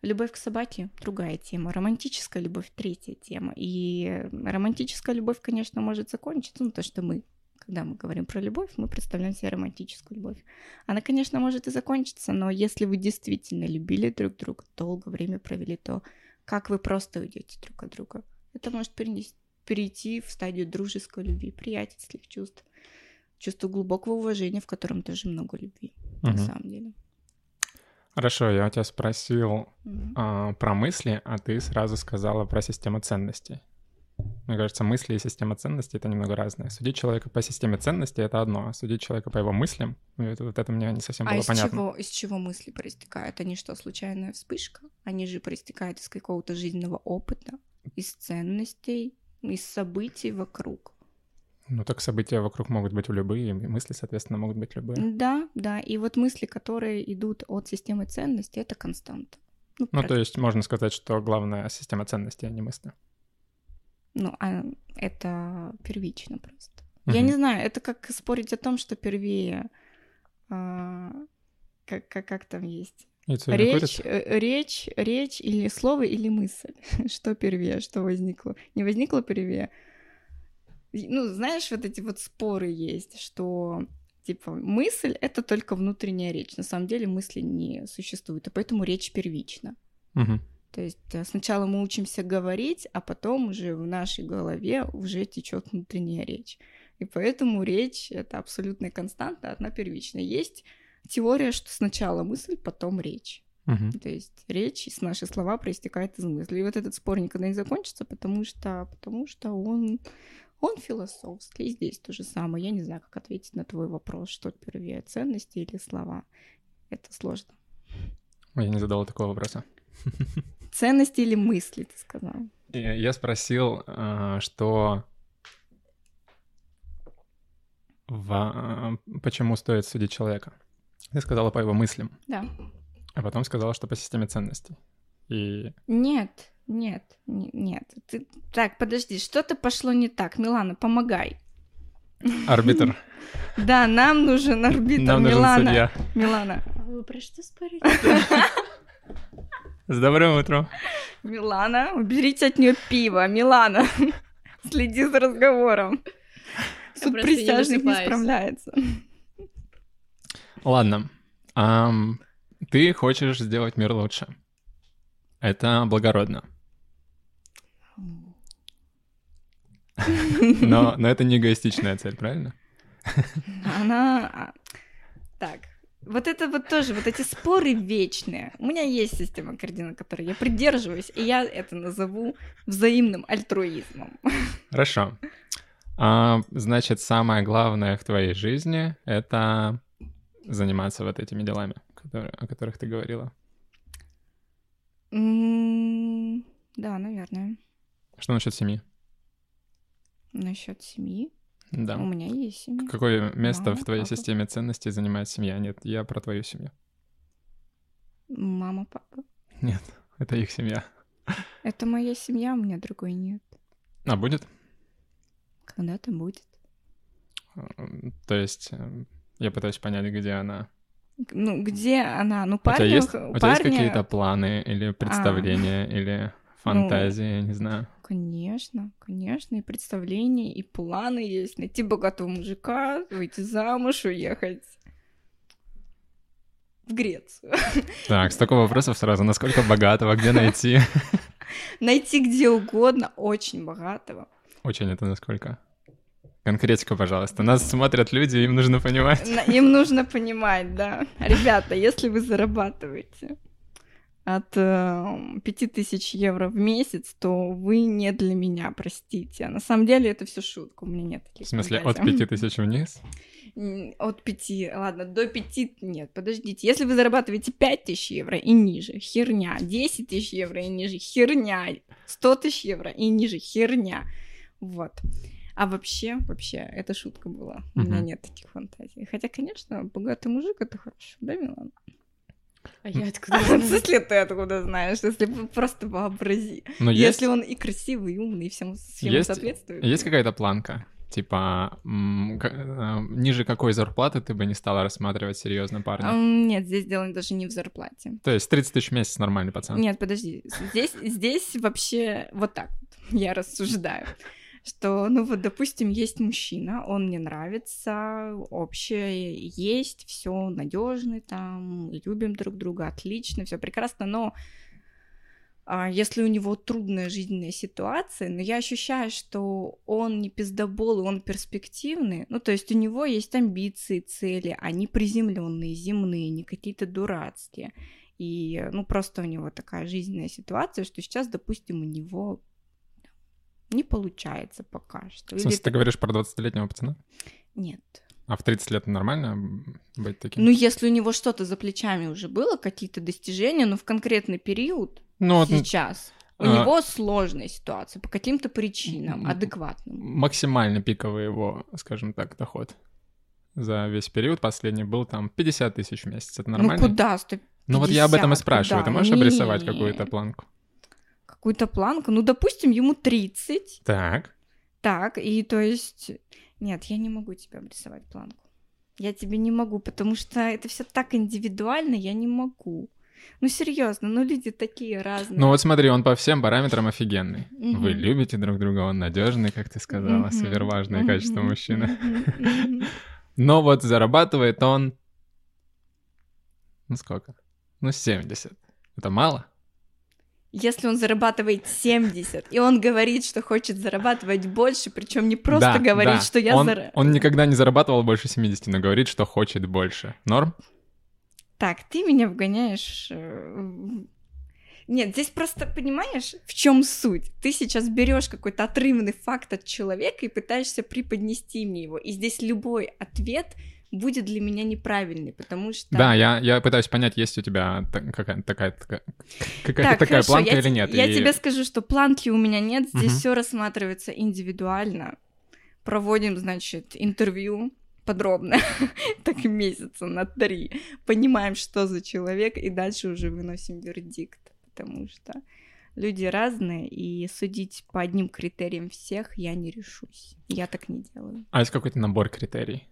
Любовь к собаке — другая тема. Романтическая любовь — третья тема. И романтическая любовь, конечно, может закончиться, ну, то, что мы, когда мы говорим про любовь, мы представляем себе романтическую любовь. Она, конечно, может и закончиться, но если вы действительно любили друг друга, долго время провели, то как вы просто уйдете друг от друга? Это может перейти в стадию дружеской любви, приятельских чувств, чувства глубокого уважения, в котором тоже много любви, угу. на самом деле. Хорошо, я у тебя спросил mm-hmm. а, про мысли, а ты сразу сказала про систему ценностей. Мне кажется, мысли и система ценностей — это немного разное. Судить человека по системе ценностей — это одно, а судить человека по его мыслям ну, — это, вот это мне не совсем а было из понятно. Чего, из чего мысли проистекают? Они что, случайная вспышка? Они же проистекают из какого-то жизненного опыта, из ценностей, из событий вокруг. Ну так события вокруг могут быть любые, и мысли, соответственно, могут быть любые. Да, да. И вот мысли, которые идут от системы ценностей, это константа. Ну, ну то есть можно сказать, что главная система ценностей, а не мысли. Ну, а это первично просто. Угу. Я не знаю, это как спорить о том, что первее... А, как, как, как там есть? речь, э, речь, речь или слово, или мысль. что первее, что возникло? Не возникло первее, ну, знаешь, вот эти вот споры есть, что типа мысль — это только внутренняя речь. На самом деле мысли не существует, и поэтому речь первична. Мгм. То есть сначала мы учимся говорить, а потом уже в нашей голове уже течет внутренняя речь. И поэтому речь — это абсолютная константа, одна первичная. Есть теория, что сначала мысль, потом речь. Мгм. То есть речь, наши слова проистекает из мысли. И вот этот спор никогда не закончится, потому что, потому что он, он философский. Здесь то же самое. Я не знаю, как ответить на твой вопрос, что первее, ценности или слова. Это сложно. Я не задал такого вопроса. Ценности или мысли, ты сказал? Я я спросил, а, что в- почему стоит судить человека. Ты сказала по его мыслям, Да. а потом сказала, что по системе ценностей. И Нет, нет, не- нет. Ты... Так, подожди, что-то пошло не так. Милана, помогай. арбитр, Да, нам нужен арбитр. нам нужен Милана. судья. Милана. А вы про что спорите? С добрым утром. Милана, уберите от нее пиво. Милана, следи за разговором. Суд не присяжных не высыпаюсь. справляется. Ладно. Ам, ты хочешь сделать мир лучше. Это благородно. Но, но это не эгоистичная цель, правильно? Она... а, Так, вот это вот тоже, вот эти споры вечные. У меня есть система координат, которой я придерживаюсь, и я это назову взаимным альтруизмом. Хорошо. А, значит, самое главное в твоей жизни — это заниматься вот этими делами, которые- о которых ты говорила. М, Да, наверное. Что насчет семьи? Насчет семьи. Да. У меня есть семья. Какое место Мама, в твоей папа. системе ценностей занимает семья? Нет, я про твою семью. Мама, папа. Нет, это их семья. Это моя семья, у меня другой нет. А будет? Когда-то будет. М, То есть э, я пытаюсь понять, где она. Ну, где она? Ну, у тебя парня... есть, у тебя есть парня- какие-то планы или представления или фантазии, я не знаю. Конечно, конечно, и представления, и планы есть. Найти богатого мужика, выйти замуж, уехать в Грецию. Так, столько вопросов сразу. Насколько богатого, где найти? Найти где угодно, очень богатого. Очень это насколько? Конкретика, пожалуйста. Нас смотрят люди, им нужно понимать. Им нужно понимать, да. Ребята, если вы зарабатываете от э, 5000 евро в месяц, то вы не для меня, простите. А на самом деле это все шутка, у меня нет таких В смысле, от фантазий. 5000 вниз? От пяти, ладно, до пяти, нет, подождите. Если вы зарабатываете 5 тысяч евро и ниже, херня. 10 тысяч евро и ниже, херня. 100 тысяч евро и ниже, херня. Вот. А вообще, вообще, это шутка была. У меня нет таких фантазий. Хотя, конечно, богатый мужик — это хорошо, да, Милана? А я откуда А знаю? Если ты откуда знаешь, если просто вообрази. Но есть, Если он и красивый, и умный, и всем, всем Есть- соответствует. есть какая-то планка? Типа, э, ниже какой зарплаты ты бы не стала рассматривать серьезно парня? Нет, здесь дело даже не в зарплате. То есть 30 тысяч в месяц нормальный пацан? Нет, подожди. Здесь, здесь вообще вот так вот я рассуждаю. Что, ну вот, допустим, есть мужчина, он мне нравится, общее есть, все надежный там, любим друг друга, отлично, все прекрасно, но а, если у него трудная жизненная ситуация, но я ощущаю, что он не пиздобол, он перспективный, ну то есть у него есть амбиции, цели, они приземленные, земные, не какие-то дурацкие. И, ну, просто у него такая жизненная ситуация, что сейчас, допустим, у него не получается пока что. В смысле, ты говоришь про 20-летнего пацана? Нет. А в 30 лет нормально быть таким? Ну, если у него что-то за плечами уже было, какие-то достижения, но в конкретный период, Ну, вот, сейчас, у а- него сложная ситуация по каким-то причинам, М, адекватным. максимально пиковый его, скажем так, доход за весь период последний был там 50 тысяч в месяц. Это нормально? Ну, куда? 150? Ну вот я об этом и спрашиваю. куда? Ты можешь обрисовать какую-то планку? Какую-то планку? Ну, допустим, ему 30, Так. Так, и то есть... Нет, я не могу тебе обрисовать планку. Я тебе не могу, потому что это все так индивидуально, я не могу. Ну серьезно, ну люди такие разные. Ну вот смотри, он по всем параметрам офигенный. Мгм. Вы любите друг друга, он надежный, как ты сказала, Мгм. суперважные качества Мгм. мужчины. Мгм. Но вот зарабатывает он... Ну сколько? Ну 70. Это мало? Если он зарабатывает 70, и он говорит, что хочет зарабатывать больше, причем не просто Да, говорит, да. что я он, он никогда не зарабатывал больше 70, но говорит, что хочет больше. Норм? Так, ты меня вгоняешь. э, Нет, здесь просто понимаешь, в чем суть? Ты сейчас берешь какой-то отрывный факт от человека и пытаешься преподнести мне его. И здесь любой ответ будет для меня неправильный, потому что... Да, я, я пытаюсь понять, есть у тебя какая-то такая, такая, какая-то Так, такая хорошо, планка я, или нет. Я И- тебе скажу, что планки у меня нет, здесь Мгм. все рассматривается индивидуально. Проводим, значит, интервью подробно, так месяца на три. Понимаем, что за человек, и дальше уже выносим вердикт, потому что люди разные, и судить по одним критериям всех я не решусь. Я так не делаю. А есть какой-то набор критерий?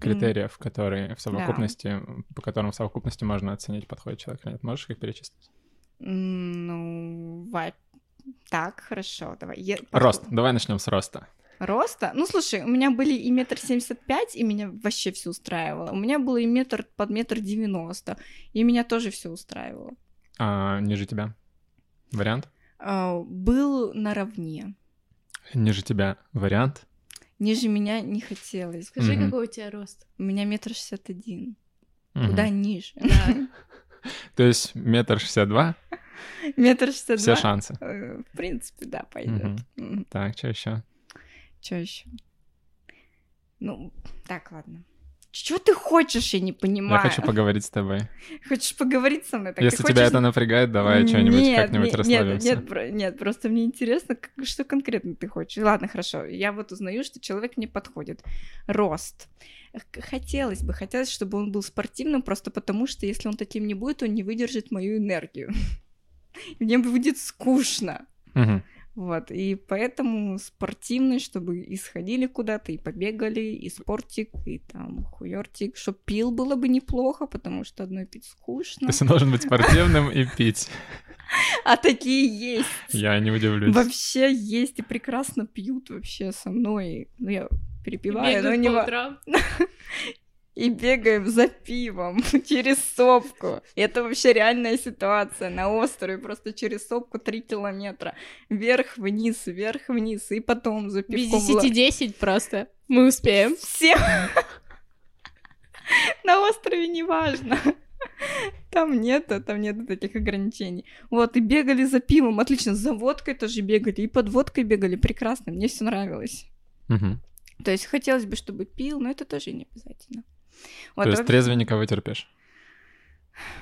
Критериев, которые в совокупности, по которым в совокупности можно оценить, подходит человек или нет. Можешь их перечислить? Ну, так, хорошо, давай. Я- Рост. Давай начнем с роста. Роста? Ну, слушай, у меня были и метр семьдесят пять, и меня вообще все устраивало. У меня было и метр под метр девяносто, и меня тоже все устраивало. А, ниже тебя. Вариант? А, Был наравне. Ниже тебя вариант. Ниже меня не хотелось. Скажи, Мгм. какой у тебя рост? У меня метр шестьдесят один. Куда ниже? Да. То есть метр шестьдесят два, Метр шестьдесят все два? шансы. Э, В принципе, да, пойдет. Так, что еще? Что еще? Ну, так, ладно. Чего ты хочешь, я не понимаю. Я хочу поговорить с тобой. Хочешь поговорить со мной? Так Если тебя хочешь- это напрягает, давай что-нибудь как-нибудь нет, расслабимся. Нет, нет, нет, просто мне интересно, как- что конкретно ты хочешь. Ладно, хорошо. Я вот узнаю, что человек мне подходит. Рост. Хотелось бы, хотелось, чтобы он был спортивным, просто потому что если он таким не будет, он не выдержит мою энергию. Мне будет скучно. Мгм. Вот, и поэтому спортивный, чтобы и сходили куда-то, и побегали, и спортик, и там хуёртик, чтоб пил было бы неплохо, потому что одной пить То скучно. есть он должен быть спортивным и пить. А такие есть. Я не удивлюсь. Вообще есть и прекрасно пьют вообще со мной. Ну, я перепиваю, но не по во- утрам. И бегаем за пивом через сопку. Это вообще реальная ситуация на острове. Просто через сопку 3 километра. Вверх-вниз, вверх-вниз. И потом за Без пивком... ла- 10-10 просто. Мы успеем. Все на острове неважно. Там нет, там нет таких ограничений. Вот, и бегали за пивом, отлично, за водкой тоже бегали, и под водкой бегали, прекрасно, мне все нравилось. Мгм. То есть хотелось бы, чтобы пил, но это тоже не обязательно. Вот, То есть трезвенника вытерпишь.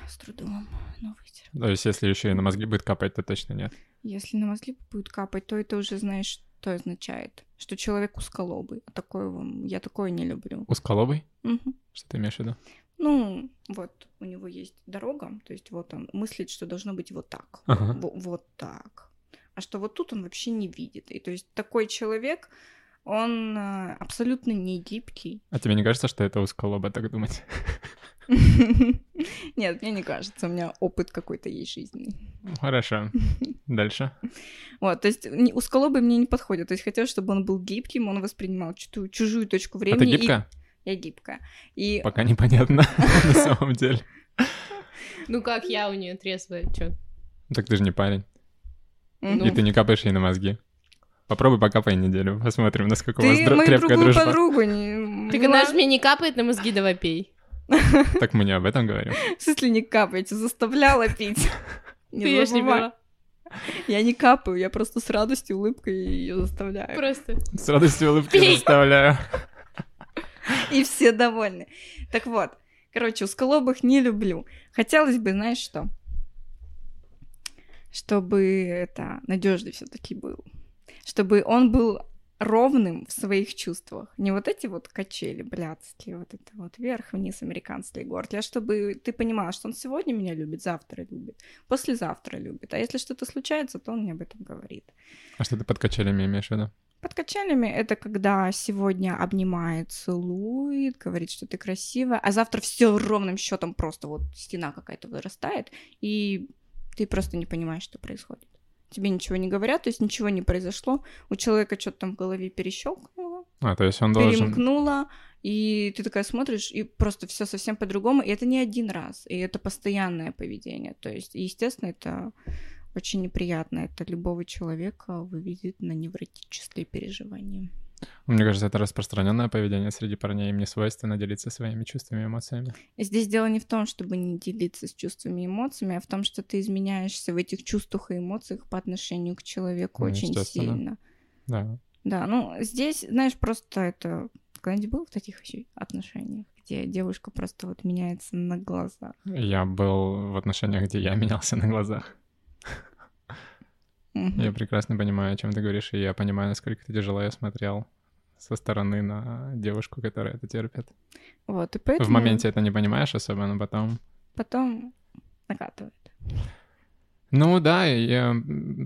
с трудом, но вытер. То есть если еще и на мозги будет капать, то точно нет. Если на мозги будет капать, то это уже знаешь, что означает. Что человек узколобый. А такое я такое не люблю. Узколобый? Мгм. Что ты имеешь в виду? Ну, вот у него есть дорога, то есть вот он мыслит, что должно быть вот так, Ага. во- вот так. А что вот тут он вообще не видит. И то есть такой человек, он а, абсолютно не гибкий. А тебе не кажется, что это узколоба так думать? Нет, мне не кажется, у меня опыт какой-то есть жизненный. Ну, Хорошо. Дальше. Вот, то есть узколобый мне не подходит. То есть хотел, чтобы он был гибким, он воспринимал чужую, чужую точку А времени. ты и- гибкая? Я гибкая. И Пока непонятно на самом деле. Ну как я у нее трезвая, чё? Так ты же не парень. И ты не капаешь ей на мозги. Попробуй покапай неделю. Посмотрим, насколько у вас ты дру- мою крепкая дружба. подругу не... Так она же мне не капает на мозги, давай пей. Так мы не об этом говорим. В смысле не капаете? Заставляла пить. Не Ты я ж не пила. Я не капаю, я просто с радостью, улыбкой ее заставляю. Просто. С радостью улыбки Пей. заставляю. И все довольны. Так вот, короче, узколобых не люблю. Хотелось бы, знаешь что? Чтобы это надежный все-таки был. Чтобы он был ровным в своих чувствах. Не вот эти вот качели блядские, вот это вот вверх-вниз американские горки, а чтобы ты понимала, что он сегодня меня любит, завтра любит, послезавтра любит. А если что-то случается, то он мне об этом говорит. А что ты под качелями имеешь в виду? Под качелями это когда сегодня обнимает, целует, говорит, что ты красивая, а завтра все ровным счетом просто вот стена какая-то вырастает, и ты просто не понимаешь, что происходит. Тебе ничего не говорят, то есть ничего не произошло, у человека что-то там в голове перещелкнуло, А, то есть он должен... перемкнуло, и ты такая смотришь, и просто все совсем по-другому, и это не один раз, и это постоянное поведение, то есть, естественно, это очень неприятно, это любого человека выведет на невротические переживания. Мне кажется, это распространенное поведение среди парней, им не свойственно делиться своими чувствами и эмоциями. Здесь дело не в том, чтобы не делиться с чувствами и эмоциями, а в том, что ты изменяешься в этих чувствах и эмоциях по отношению к человеку Ну, очень сильно. Да. Да, ну здесь, знаешь, просто это... Когда-нибудь был в таких отношениях, где девушка просто вот меняется на глазах? Я был в отношениях, где я менялся на глазах. Я прекрасно понимаю, о чем ты говоришь, и я понимаю, насколько ты тяжело я смотрел со стороны на девушку, которая это терпит. Вот, и поэтому В моменте это не понимаешь особо, но потом... потом накатывает. Ну да, и, э,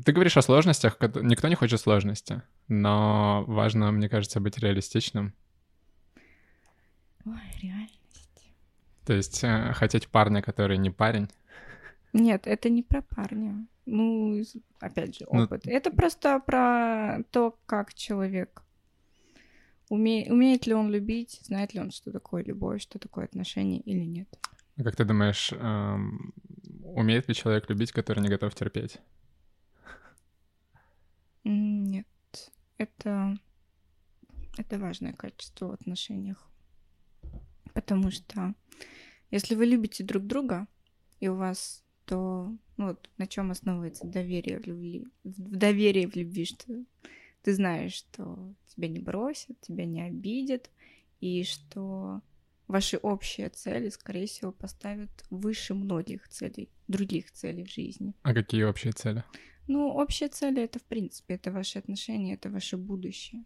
ты говоришь о сложностях, никто не хочет сложности, но важно, мне кажется, быть реалистичным. Ой, реально. То есть э, хотеть парня, который не парень. Нет, это не про парня. Ну, опять же, Ну, опыт. Это просто про то, как человек уме- умеет ли он любить, знает ли он, что такое любовь, что такое отношения или нет. А Как ты думаешь, эм, умеет ли человек любить, который не готов терпеть? Нет, это это важное качество в отношениях, потому что если вы любите друг друга и у вас то ну, вот на чем основывается доверие в любви, в доверии в любви, что ты знаешь, что тебя не бросят, тебя не обидят, и что ваши общие цели, скорее всего, поставят выше многих целей, других целей в жизни. А какие общие цели? Ну, общие цели это, в принципе, это ваши отношения, это ваше будущее.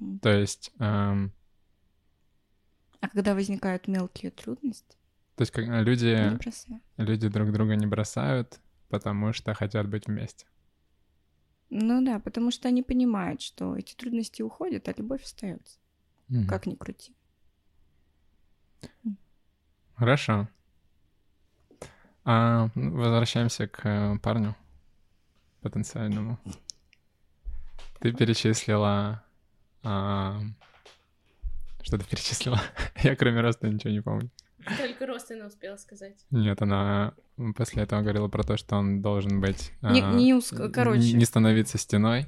М. То есть, эм, А когда возникают мелкие трудности, то есть как, люди, люди друг друга не бросают, потому что хотят быть вместе. Ну да, потому что они понимают, что эти трудности уходят, а любовь остается. Мгм. Как ни крути. Хорошо. А, ну, возвращаемся к э, парню потенциальному. Ты перечислила... а, Что ты перечислила? Я кроме роста ничего не помню. Только родственно успела сказать. Нет, она после этого говорила про то, что он должен быть... Не- а, не уск- короче. Не становиться стеной,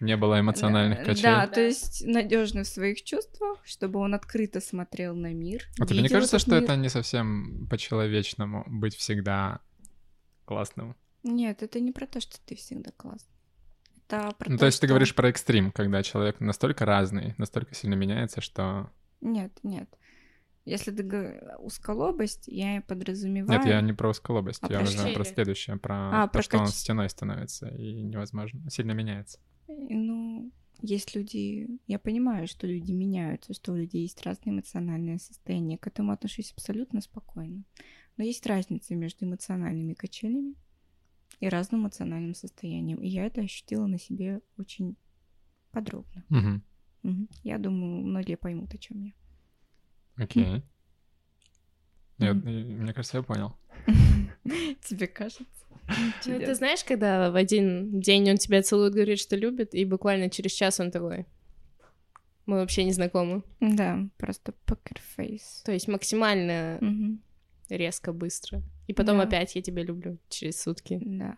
не было эмоциональных Да, качелей. Да, то есть надежный в своих чувствах, чтобы он открыто смотрел на мир. А тебе не кажется, что мир. это не совсем по-человечному быть всегда классным? Нет, это не про то, что ты всегда классный. Это про Ну, то, то есть ты что- говоришь про экстрим, когда человек настолько разный, настолько сильно меняется, что... Нет, нет. Если ты говоришь узколобость, я подразумеваю... Нет, я не про узколобость, А я уже про следующее, про А, то, про что он каче- стеной становится и невозможно, сильно меняется. Ну, есть люди... Я понимаю, что люди меняются, что у людей есть разные эмоциональные состояния. К этому отношусь абсолютно спокойно. Но есть разница между эмоциональными качелями и разным эмоциональным состоянием. И я это ощутила на себе очень подробно. Мгм. Мгм. Я думаю, многие поймут, о чем я. Окей. Нет, мне кажется, я понял. Тебе кажется? Ну, это знаешь, когда в один день он тебя целует, говорит, что любит, и буквально через час он такой... Мы вообще не знакомы. Да, просто покерфейс. То есть максимально резко, быстро. И потом Да. опять я тебя люблю через сутки. Да.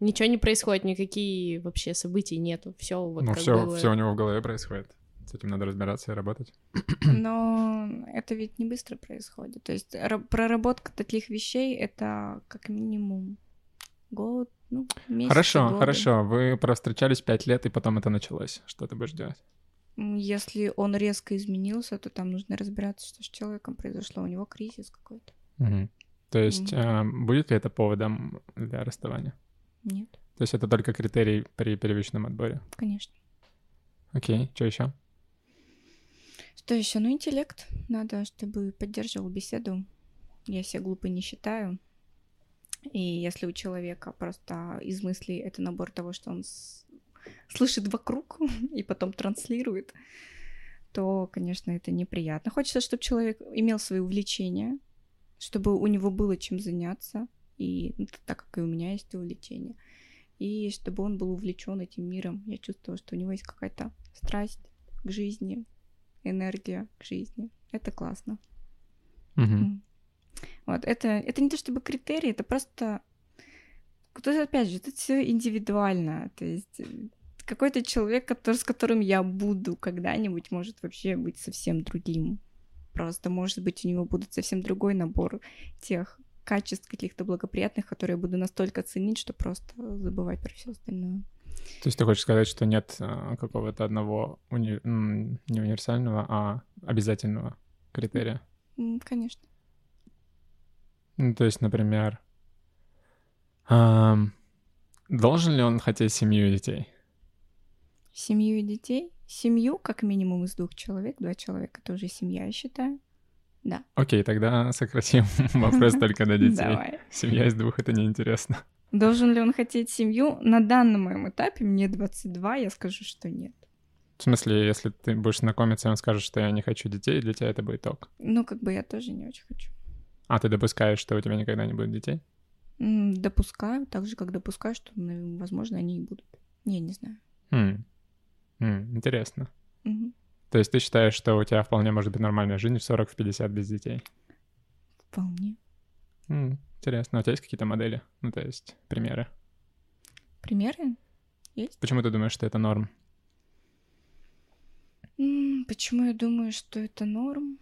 Ничего не происходит, никакие вообще событий нету. Все вот ну, все, было. все у него в голове происходит. С этим надо разбираться и работать. Но это ведь не быстро происходит. То есть ра- проработка таких вещей это как минимум год, ну, месяц. Хорошо, хорошо. Вы провстречались пять лет, и потом это началось. Что ты будешь делать? Если он резко изменился, то там нужно разбираться, что с человеком произошло. У него кризис какой-то. Мгм. То есть, Мгм. э, будет ли это поводом для расставания? Нет, То есть это только критерий при первичном отборе. конечно. Окей, что еще? Что еще? Ну, интеллект. Надо, чтобы поддерживал беседу. Я себя глупой не считаю. И если у человека просто из мыслей это набор того, что он с- слышит вокруг и потом транслирует, то, конечно, это неприятно. Хочется, чтобы человек имел свои увлечения, чтобы у него было чем заняться, и ну, так как и у меня есть увлечение, и чтобы он был увлечен этим миром. Я чувствовала, что у него есть какая-то страсть к жизни, энергия к жизни. Это классно. Мгм. Вот, это, это не то чтобы критерий, это просто... Тут, опять же, это все индивидуально. То есть э, какой-то человек, который, с которым я буду когда-нибудь, может вообще быть совсем другим. Просто, может быть, у него будет совсем другой набор тех качеств каких-то благоприятных, которые я буду настолько ценить, что просто забывать про все остальное. То есть ты хочешь сказать, что нет а, какого-то одного уни- не универсального, а обязательного критерия? Конечно. Ну, то есть, например, ам, должен ли он хотеть семью и детей? Семью и детей. Семью, как минимум, из двух человек. Два человека — это уже семья, я считаю. Да. Окей, тогда сократим вопрос только до детей. Давай. Семья из двух — это неинтересно. Должен ли он хотеть семью? На данном моем этапе, мне 22, я скажу, что нет. В смысле, если ты будешь знакомиться, и он скажет, что я не хочу детей, для тебя это будет ок. Ну, как бы я тоже не очень хочу. А ты допускаешь, что у тебя никогда не будет детей? Допускаю, так же, как допускаю, что, возможно, они и будут. Не, не знаю. Хм. М, интересно. Мгм. То есть ты считаешь, что у тебя вполне может быть нормальная жизнь в 40, в 50 без детей? Вполне. М, интересно. А у тебя есть какие-то модели? Ну, то есть примеры? Примеры? Почему ты думаешь, что это норм? Почему я думаю, что это норм?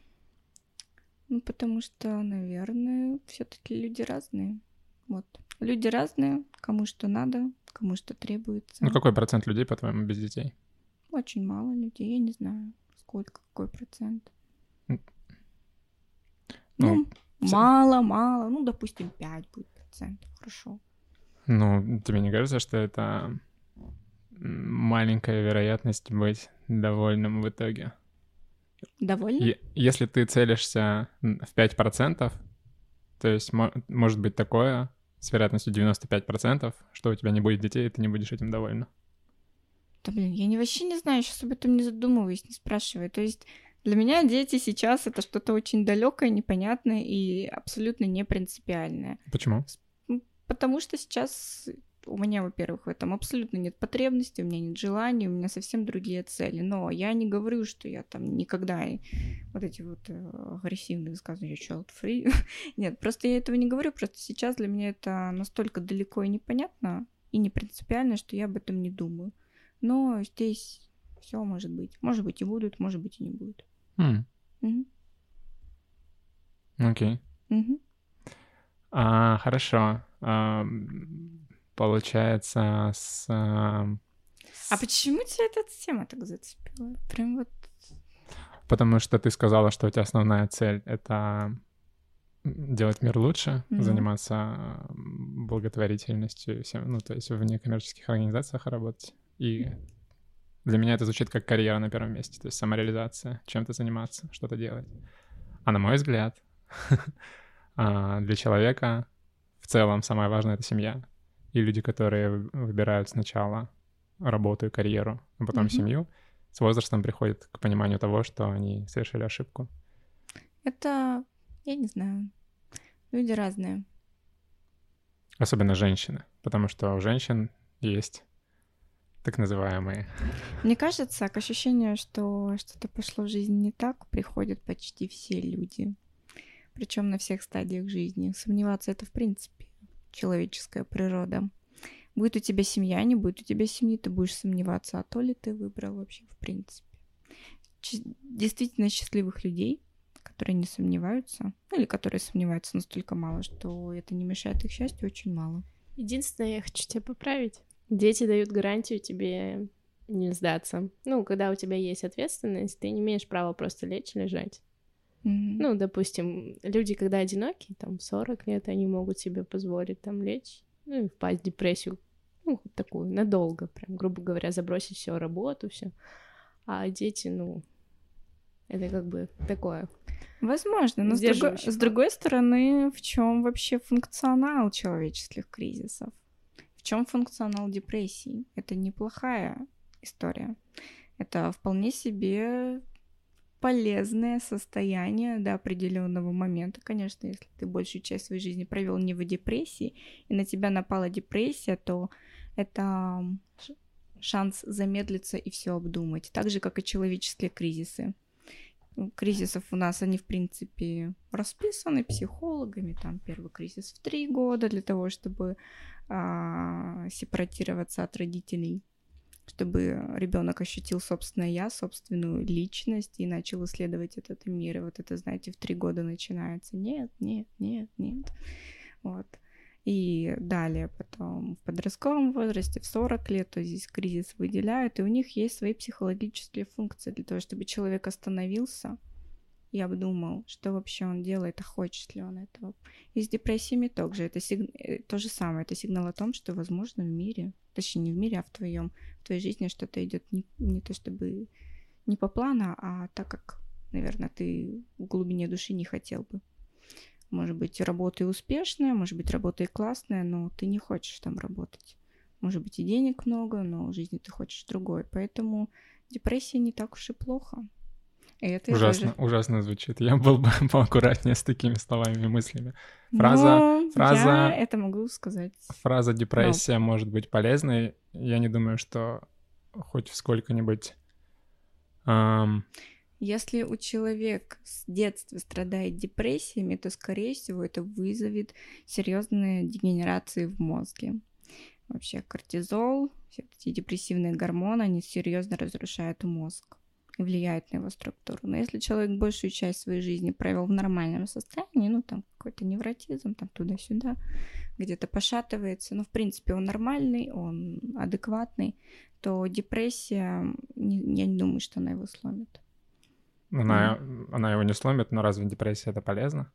Ну, потому что, наверное, все-таки люди разные. Вот. Люди разные, кому что надо, кому что требуется. Ну, какой процент людей, по-твоему, без детей? Очень мало людей, я не знаю, сколько, какой процент. Ну, Ну, мало, мало, ну, допустим, 5 будет процентов, хорошо. Ну, тебе не кажется, что это маленькая вероятность быть довольным в итоге? Довольно? И если ты целишься в 5%, то есть мо- может быть такое с вероятностью 95%, что у тебя не будет детей, и ты не будешь этим довольна. Да блин, я не, вообще не знаю, сейчас об этом не задумываюсь, не спрашиваю. То есть для меня дети сейчас это что-то очень далекое, непонятное и абсолютно не принципиальное. Почему? Потому что сейчас у меня, во-первых, в этом абсолютно нет потребности, у меня нет желаний, у меня совсем другие цели. Но я не говорю, что я там никогда вот эти вот э, агрессивные высказывания child free. нет, просто я этого не говорю, просто сейчас для меня это настолько далеко и непонятно и не принципиально, что я об этом не думаю. Но здесь все может быть. Может быть и будут, может быть и не будет. М, Мгм. Окей. Мгм. А, хорошо. Ам, Получается, с... А с- почему тебя эта тема так зацепила? Прям вот Потому что ты сказала, что у тебя основная цель — это делать мир лучше, Мгм. заниматься благотворительностью, всем, ну, то есть в некоммерческих организациях работать. И для меня это звучит как карьера на первом месте, то есть самореализация, чем-то заниматься, что-то делать. А на мой взгляд, а, для человека в целом самое важное — это семья. И люди, которые вы- выбирают сначала работу и карьеру, а потом Мгм. семью, с возрастом приходят к пониманию того, что они совершили ошибку. это, я не знаю, люди разные. Особенно женщины, потому что у женщин есть так называемые. Мне кажется, к ощущению, что что-то пошло в жизни не так, приходят почти все люди. Причем на всех стадиях жизни. Сомневаться это в принципе человеческая природа. Будет у тебя семья, не будет у тебя семьи, ты будешь сомневаться, а то ли ты выбрал вообще в принципе. Ч- Действительно счастливых людей, которые не сомневаются, ну или которые сомневаются настолько мало, что это не мешает их счастью, очень мало. Единственное, я хочу тебя поправить. Дети дают гарантию тебе не сдаться. Ну, когда у тебя есть ответственность, ты не имеешь права просто лечь и лежать. Мгм. Ну, допустим, люди, когда одиноки, там, в 40 лет, они могут себе позволить там лечь, ну, и впасть в депрессию, ну, такую, надолго, прям, грубо говоря, забросить все работу, все. А дети, ну, это как бы такое. Возможно, но с другой, с другой стороны, в чем вообще функционал человеческих кризисов? Чем функционал депрессии? Это неплохая история. Это вполне себе полезное состояние до определенного момента. Конечно, если ты большую часть своей жизни провел не в депрессии, и на тебя напала депрессия, то это шанс замедлиться и все обдумать. Так же, как и человеческие кризисы. Кризисов у нас, они, в принципе, расписаны психологами. Там первый кризис в три года для того, чтобы а, сепаратироваться от родителей чтобы ребенок ощутил собственное я, собственную личность и начал исследовать этот мир. И вот это, знаете, в три года начинается. Нет, нет, нет, нет. Вот. И далее потом в подростковом возрасте, в 40 лет, то здесь кризис выделяют, и у них есть свои психологические функции для того, чтобы человек остановился и обдумал, что вообще он делает, а хочет ли он этого. И с депрессиями также это сиг... Э, то же самое, это сигнал о том, что, возможно, в мире, точнее не в мире, а в твоем, в твоей жизни что-то идет не, не то чтобы не по плану, а так как, наверное, ты в глубине души не хотел бы. Может быть, работа и успешная, может быть, работа и классная, но ты не хочешь там работать. Может быть, и денег много, но в жизни ты хочешь другой. Поэтому депрессия не так уж и плохо. И это ужасно, тоже... ужасно звучит. Я был бы поаккуратнее с такими словами и мыслями. Фраза, но фраза. Я это могу сказать. Фраза депрессия но... может быть полезной. Я не думаю, что хоть сколько-нибудь. Эм... Если у человека с детства страдает депрессиями, то, скорее всего, это вызовет серьезные дегенерации в мозге. Вообще кортизол, все эти депрессивные гормоны, они серьезно разрушают мозг и влияет на его структуру. Но если человек большую часть своей жизни провел в нормальном состоянии, ну, там какой-то невротизм, там туда-сюда, где-то пошатывается, ну, в принципе, он нормальный, он адекватный, то депрессия, не, я не думаю, что она его сломит. Она, mm. она его не сломит, но разве депрессия это полезно?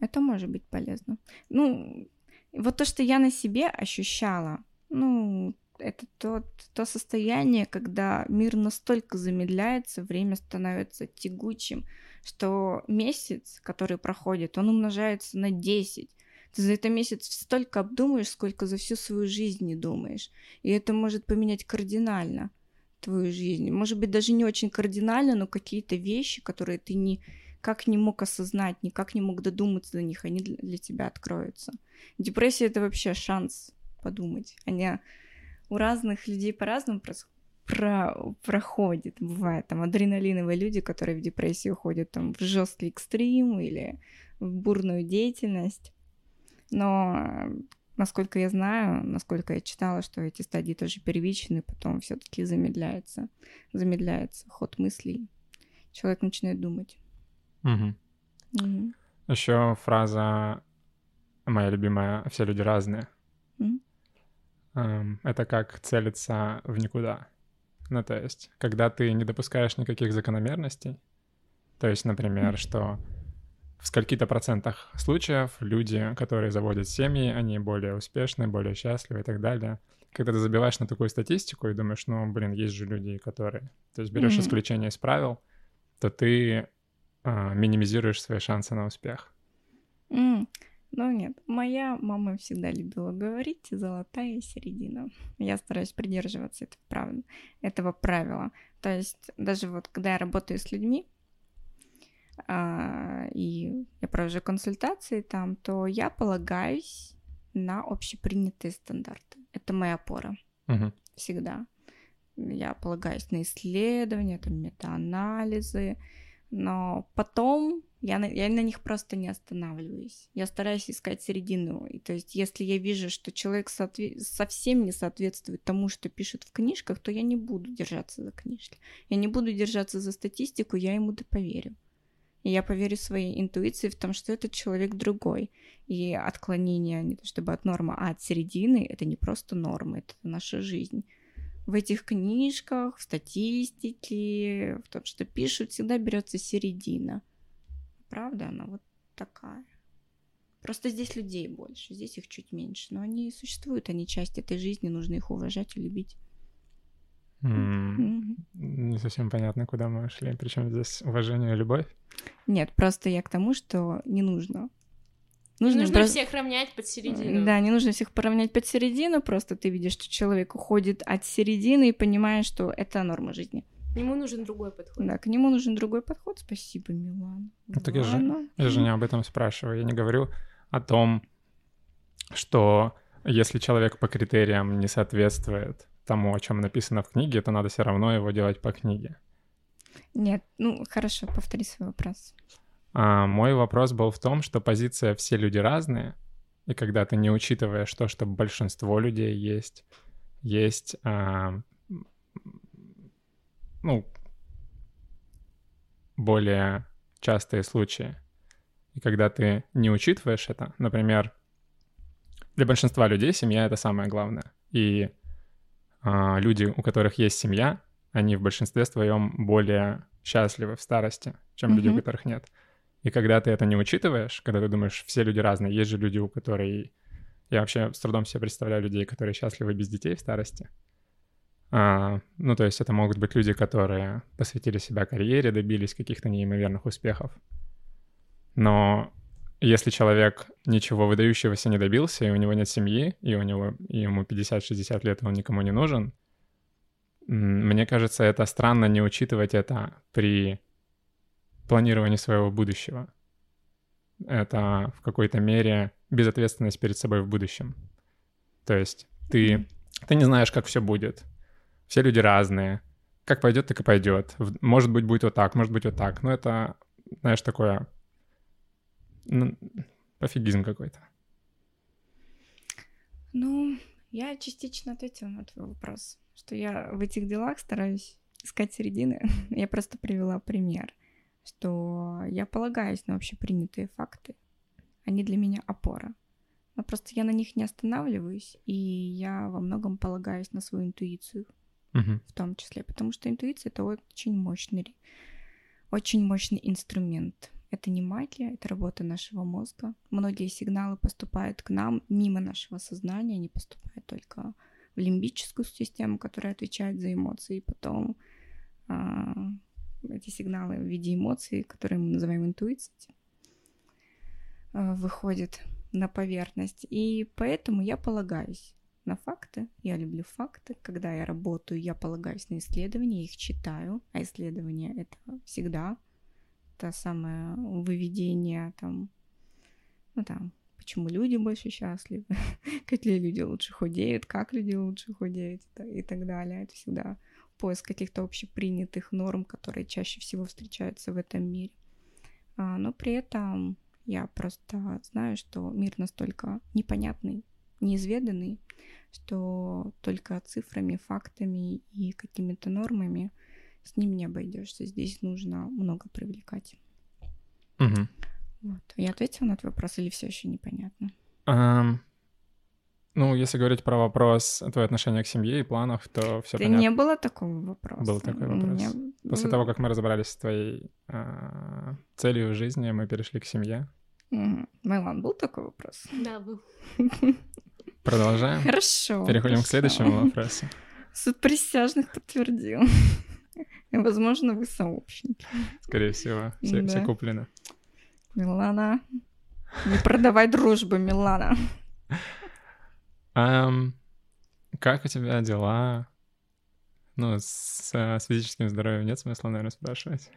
Это может быть полезно. Ну, вот то, что я на себе ощущала, ну, это то, то состояние, когда мир настолько замедляется, время становится тягучим, что месяц, который проходит, он умножается на 10. Ты за это месяц столько обдумаешь, сколько за всю свою жизнь не думаешь. И это может поменять кардинально твою жизнь. Может быть, даже не очень кардинально, но какие-то вещи, которые ты ни как не мог осознать, никак не мог додуматься до них, они для тебя откроются. Депрессия — это вообще шанс подумать, а не у разных людей по-разному про проходит. Бывает там адреналиновые люди, которые в депрессию уходят там в жесткий экстрим или в бурную деятельность. Но насколько я знаю, насколько я читала, что эти стадии тоже первичны, потом все-таки замедляется, замедляется ход мыслей. Человек начинает думать. Угу. Угу. Еще фраза моя любимая: все люди разные. Угу. Эм, это как целиться в никуда. Ну, то есть, когда ты не допускаешь никаких закономерностей, то есть, например, что в скольки-то процентах случаев люди, которые заводят семьи, они более успешны, более счастливы и так далее. Когда ты забиваешь на такую статистику и думаешь, ну, блин, есть же люди, которые... То есть берешь mm-hmm. исключение из правил, то ты э, минимизируешь свои шансы на успех. Mm. Ну нет, моя мама всегда любила говорить «золотая середина». Я стараюсь придерживаться этого, правда, этого правила. То есть даже вот когда я работаю с людьми, а, и я провожу консультации там, то я полагаюсь на общепринятые стандарты. Это моя опора. Uh-huh. Всегда. Я полагаюсь на исследования, там, метаанализы, но потом я на, я на них просто не останавливаюсь. Я стараюсь искать середину. И, то есть, если я вижу, что человек соотве- совсем не соответствует тому, что пишут в книжках, то я не буду держаться за книжки. Я не буду держаться за статистику, я ему да поверю. И я поверю своей интуиции в том, что этот человек другой. И отклонение не то чтобы от нормы, а от середины — это не просто норма, это наша жизнь в этих книжках, в статистике, в том, что пишут, всегда берется середина. Правда, она вот такая. Просто здесь людей больше, здесь их чуть меньше. Но они существуют, они часть этой жизни, нужно их уважать и любить. Mm, mm-hmm. Не совсем понятно, куда мы шли. Причем здесь уважение и любовь? Нет, просто я к тому, что не нужно Нужно, Нужно нужно просто- всех равнять под середину. Да, не нужно всех поравнять под середину, просто ты видишь, что человек уходит от середины и понимаешь, что это норма жизни. Ему нужен другой подход. Да, к нему нужен другой подход. Спасибо, Милана. Ну, так я же-. Я же не об этом спрашиваю. Я не говорю о том, что если человек по критериям не соответствует тому, о чем написано в книге, то надо все равно его делать по книге. Нет, ну хорошо, повтори свой вопрос. А мой вопрос был в том, что позиция «все люди разные», и когда ты не учитываешь то, что большинство людей есть, есть, а, ну, более частые случаи. И когда ты не учитываешь это, например, для большинства людей семья — это самое главное. И а, люди, у которых есть семья, они в большинстве своем более счастливы в старости, чем люди, у которых нет. И когда ты это не учитываешь, когда ты думаешь, все люди разные, есть же люди, у которых... Я вообще с трудом себе представляю людей, которые счастливы без детей в старости. А, ну, то есть это могут быть люди, которые посвятили себя карьере, добились каких-то неимоверных успехов. Но если человек ничего выдающегося не добился, и у него нет семьи, и у него и ему 50-60 лет, и он никому не нужен, мне кажется, это странно не учитывать это при планировании своего будущего. Это в какой-то мере безответственность перед собой в будущем. То есть ты, ты не знаешь, как все будет. Все люди разные. Как пойдет, так и пойдет. Может быть, будет вот так, может быть, вот так. Но это, знаешь, такое ну, пофигизм какой-то. Ну, я частично ответила на твой вопрос, что я в этих делах стараюсь искать середины. Я просто привела пример, что я полагаюсь на общепринятые факты. Они для меня опора. Но просто я на них не останавливаюсь, и я во многом полагаюсь на свою интуицию Мгм. в том числе, потому что интуиция это очень мощный, очень мощный инструмент. Это не магия, это работа нашего мозга. Многие сигналы поступают к нам мимо нашего сознания, они поступают только в лимбическую систему, которая отвечает за эмоции, и потом а, эти сигналы в виде эмоций, которые мы называем интуицией, а, выходят на поверхность. И поэтому я полагаюсь на факты. Я люблю факты. Когда я работаю, я полагаюсь на исследования, их читаю. А исследования — это всегда то самое выведение там, ну там, почему люди больше счастливы, какие люди лучше худеют, как люди лучше худеют и так далее. Это всегда поиск каких-то общепринятых норм, которые чаще всего встречаются в этом мире. А, но при этом я просто знаю, что мир настолько непонятный, неизведанный, что только цифрами, фактами и какими-то нормами с ним не обойдешься. Здесь нужно много привлекать. Мгм. Вот. Я ответила на твой вопрос или все еще непонятно? Ам, ну, если говорить про вопрос, твое отношение к семье и планах, то все Да понятно. не было такого вопроса. Был такой вопрос. меня- После того, как мы разобрались с твоей а, целью в жизни, мы перешли к семье. мгм. Майлан, был такой вопрос? Да, был. Продолжаем. Хорошо. Переходим к хорошо. следующему вопросу. Суд присяжных подтвердил. И, Возможно, вы сообщники. Скорее всего, все, Да. все куплено. Милана. Не продавай дружбу, Милана. Ам, как у тебя дела? Ну, с, э, с физическим здоровьем нет смысла, наверное, спрашивать.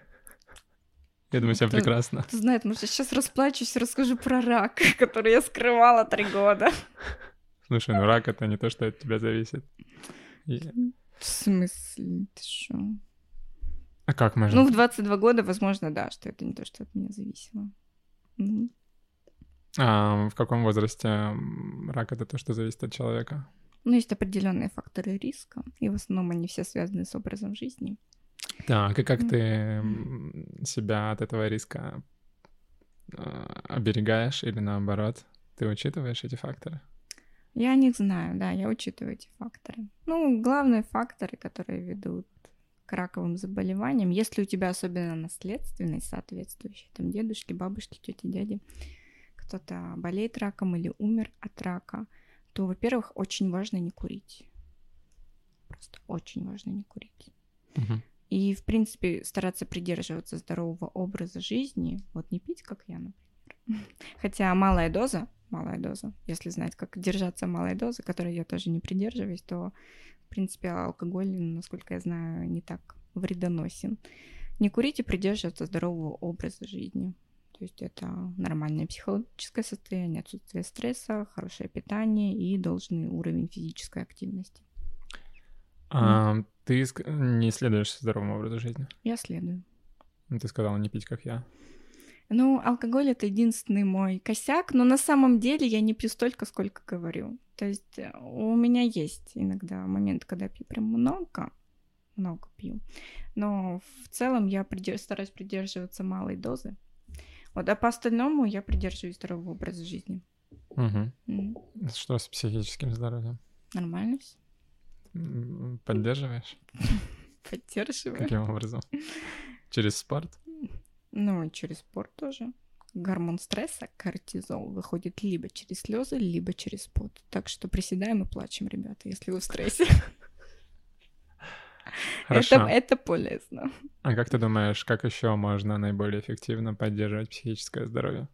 Я думаю, все Ты- прекрасно. Ты знаешь, может, я сейчас расплачусь и расскажу про рак, который я скрывала три года. Слушай, ну рак — это не то, что от тебя зависит. В смысле? Ты что? А как можно? Ну, в 22 года, возможно, да, что это не то, что от меня зависело. Мгм. А в каком возрасте рак — это то, что зависит от человека? Ну, есть определенные факторы риска, и в основном они все связаны с образом жизни. Так, и как ты себя от этого риска а, оберегаешь или наоборот? Ты учитываешь эти факторы? Я о них знаю, да, я учитываю эти факторы. Ну, главные факторы, которые ведут к раковым заболеваниям, если у тебя особенно наследственность соответствующая, там дедушки, бабушки, тети, дяди, кто-то болеет раком или умер от рака, то, во-первых, очень важно не курить. Просто очень важно не курить. И, в принципе, стараться придерживаться здорового образа жизни. Вот не пить, как я, например. Хотя малая доза, малая доза, если знать, как держаться малой дозы, которой я тоже не придерживаюсь, то, в принципе, алкоголь, насколько я знаю, не так вредоносен. Не курить и придерживаться здорового образа жизни. То есть это нормальное психологическое состояние, отсутствие стресса, хорошее питание и должный уровень физической активности. А, mm. Ты не следуешь здоровому образу жизни? Я следую. Ну, ты сказала не пить, как я. Ну, алкоголь это единственный мой косяк, но на самом деле я не пью столько, сколько говорю. То есть э, у меня есть иногда момент, когда я пью прям много, много пью. Но в целом я придерж... стараюсь придерживаться малой дозы. Вот, а по остальному я придерживаюсь здорового образа жизни. Угу. Mm. Что с психическим здоровьем? Нормально все. Поддерживаешь? Поддерживаю. Каким образом? Через спорт? Ну, и через спорт тоже. Гормон стресса, кортизол, выходит либо через слезы, либо через пот. Так что приседаем и плачем, ребята, если вы в стрессе. Хорошо. Это, это полезно. А как ты думаешь, как еще можно наиболее эффективно поддерживать психическое здоровье?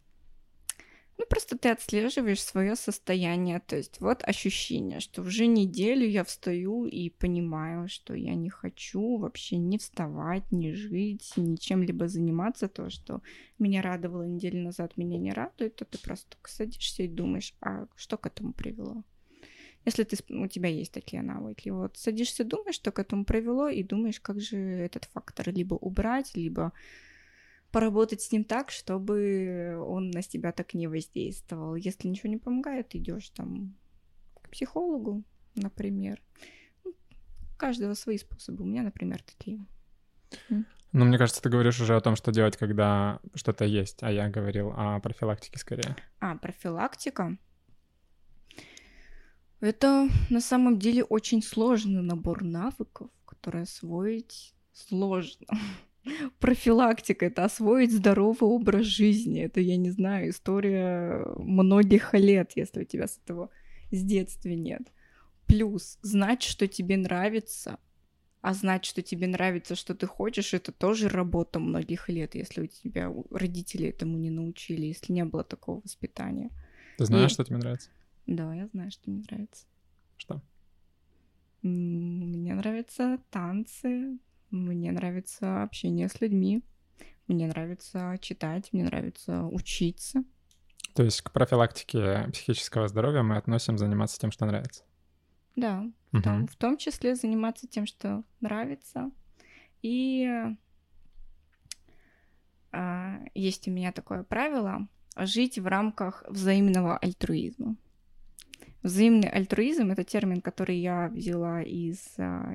Ну, просто ты отслеживаешь свое состояние. То есть вот ощущение, что уже неделю я встаю и понимаю, что я не хочу вообще не вставать, не жить, ничем либо заниматься. То, что меня радовало неделю назад, меня не радует, то ты просто садишься и думаешь, а что к этому привело? Если ты, у тебя есть такие навыки, вот садишься, думаешь, что к этому привело, и думаешь, как же этот фактор либо убрать, либо поработать с ним так, чтобы он на тебя так не воздействовал. Если ничего не помогает, идешь там к психологу, например. Ну, у каждого свои способы. У меня, например, такие. Ну, мне кажется, ты говоришь уже о том, что делать, когда что-то есть, а я говорил о профилактике скорее. А, профилактика. Это на самом деле очень сложный набор навыков, которые освоить сложно. Профилактика — это освоить здоровый образ жизни. Это, я не знаю, история многих лет, если у тебя с этого с детства нет. Плюс знать, что тебе нравится, а знать, что тебе нравится, что ты хочешь, это тоже работа многих лет, если у тебя родители этому не научили, если не было такого воспитания. Ты знаешь, И... что тебе нравится? Да, я знаю, что мне нравится. Что? Мне нравятся танцы, мне нравится общение с людьми, мне нравится читать, мне нравится учиться. То есть к профилактике психического здоровья мы относим заниматься тем, что нравится? Да, угу. в, том, в том числе заниматься тем, что нравится. И а, есть у меня такое правило жить в рамках взаимного альтруизма. Взаимный альтруизм — это термин, который я взяла из а,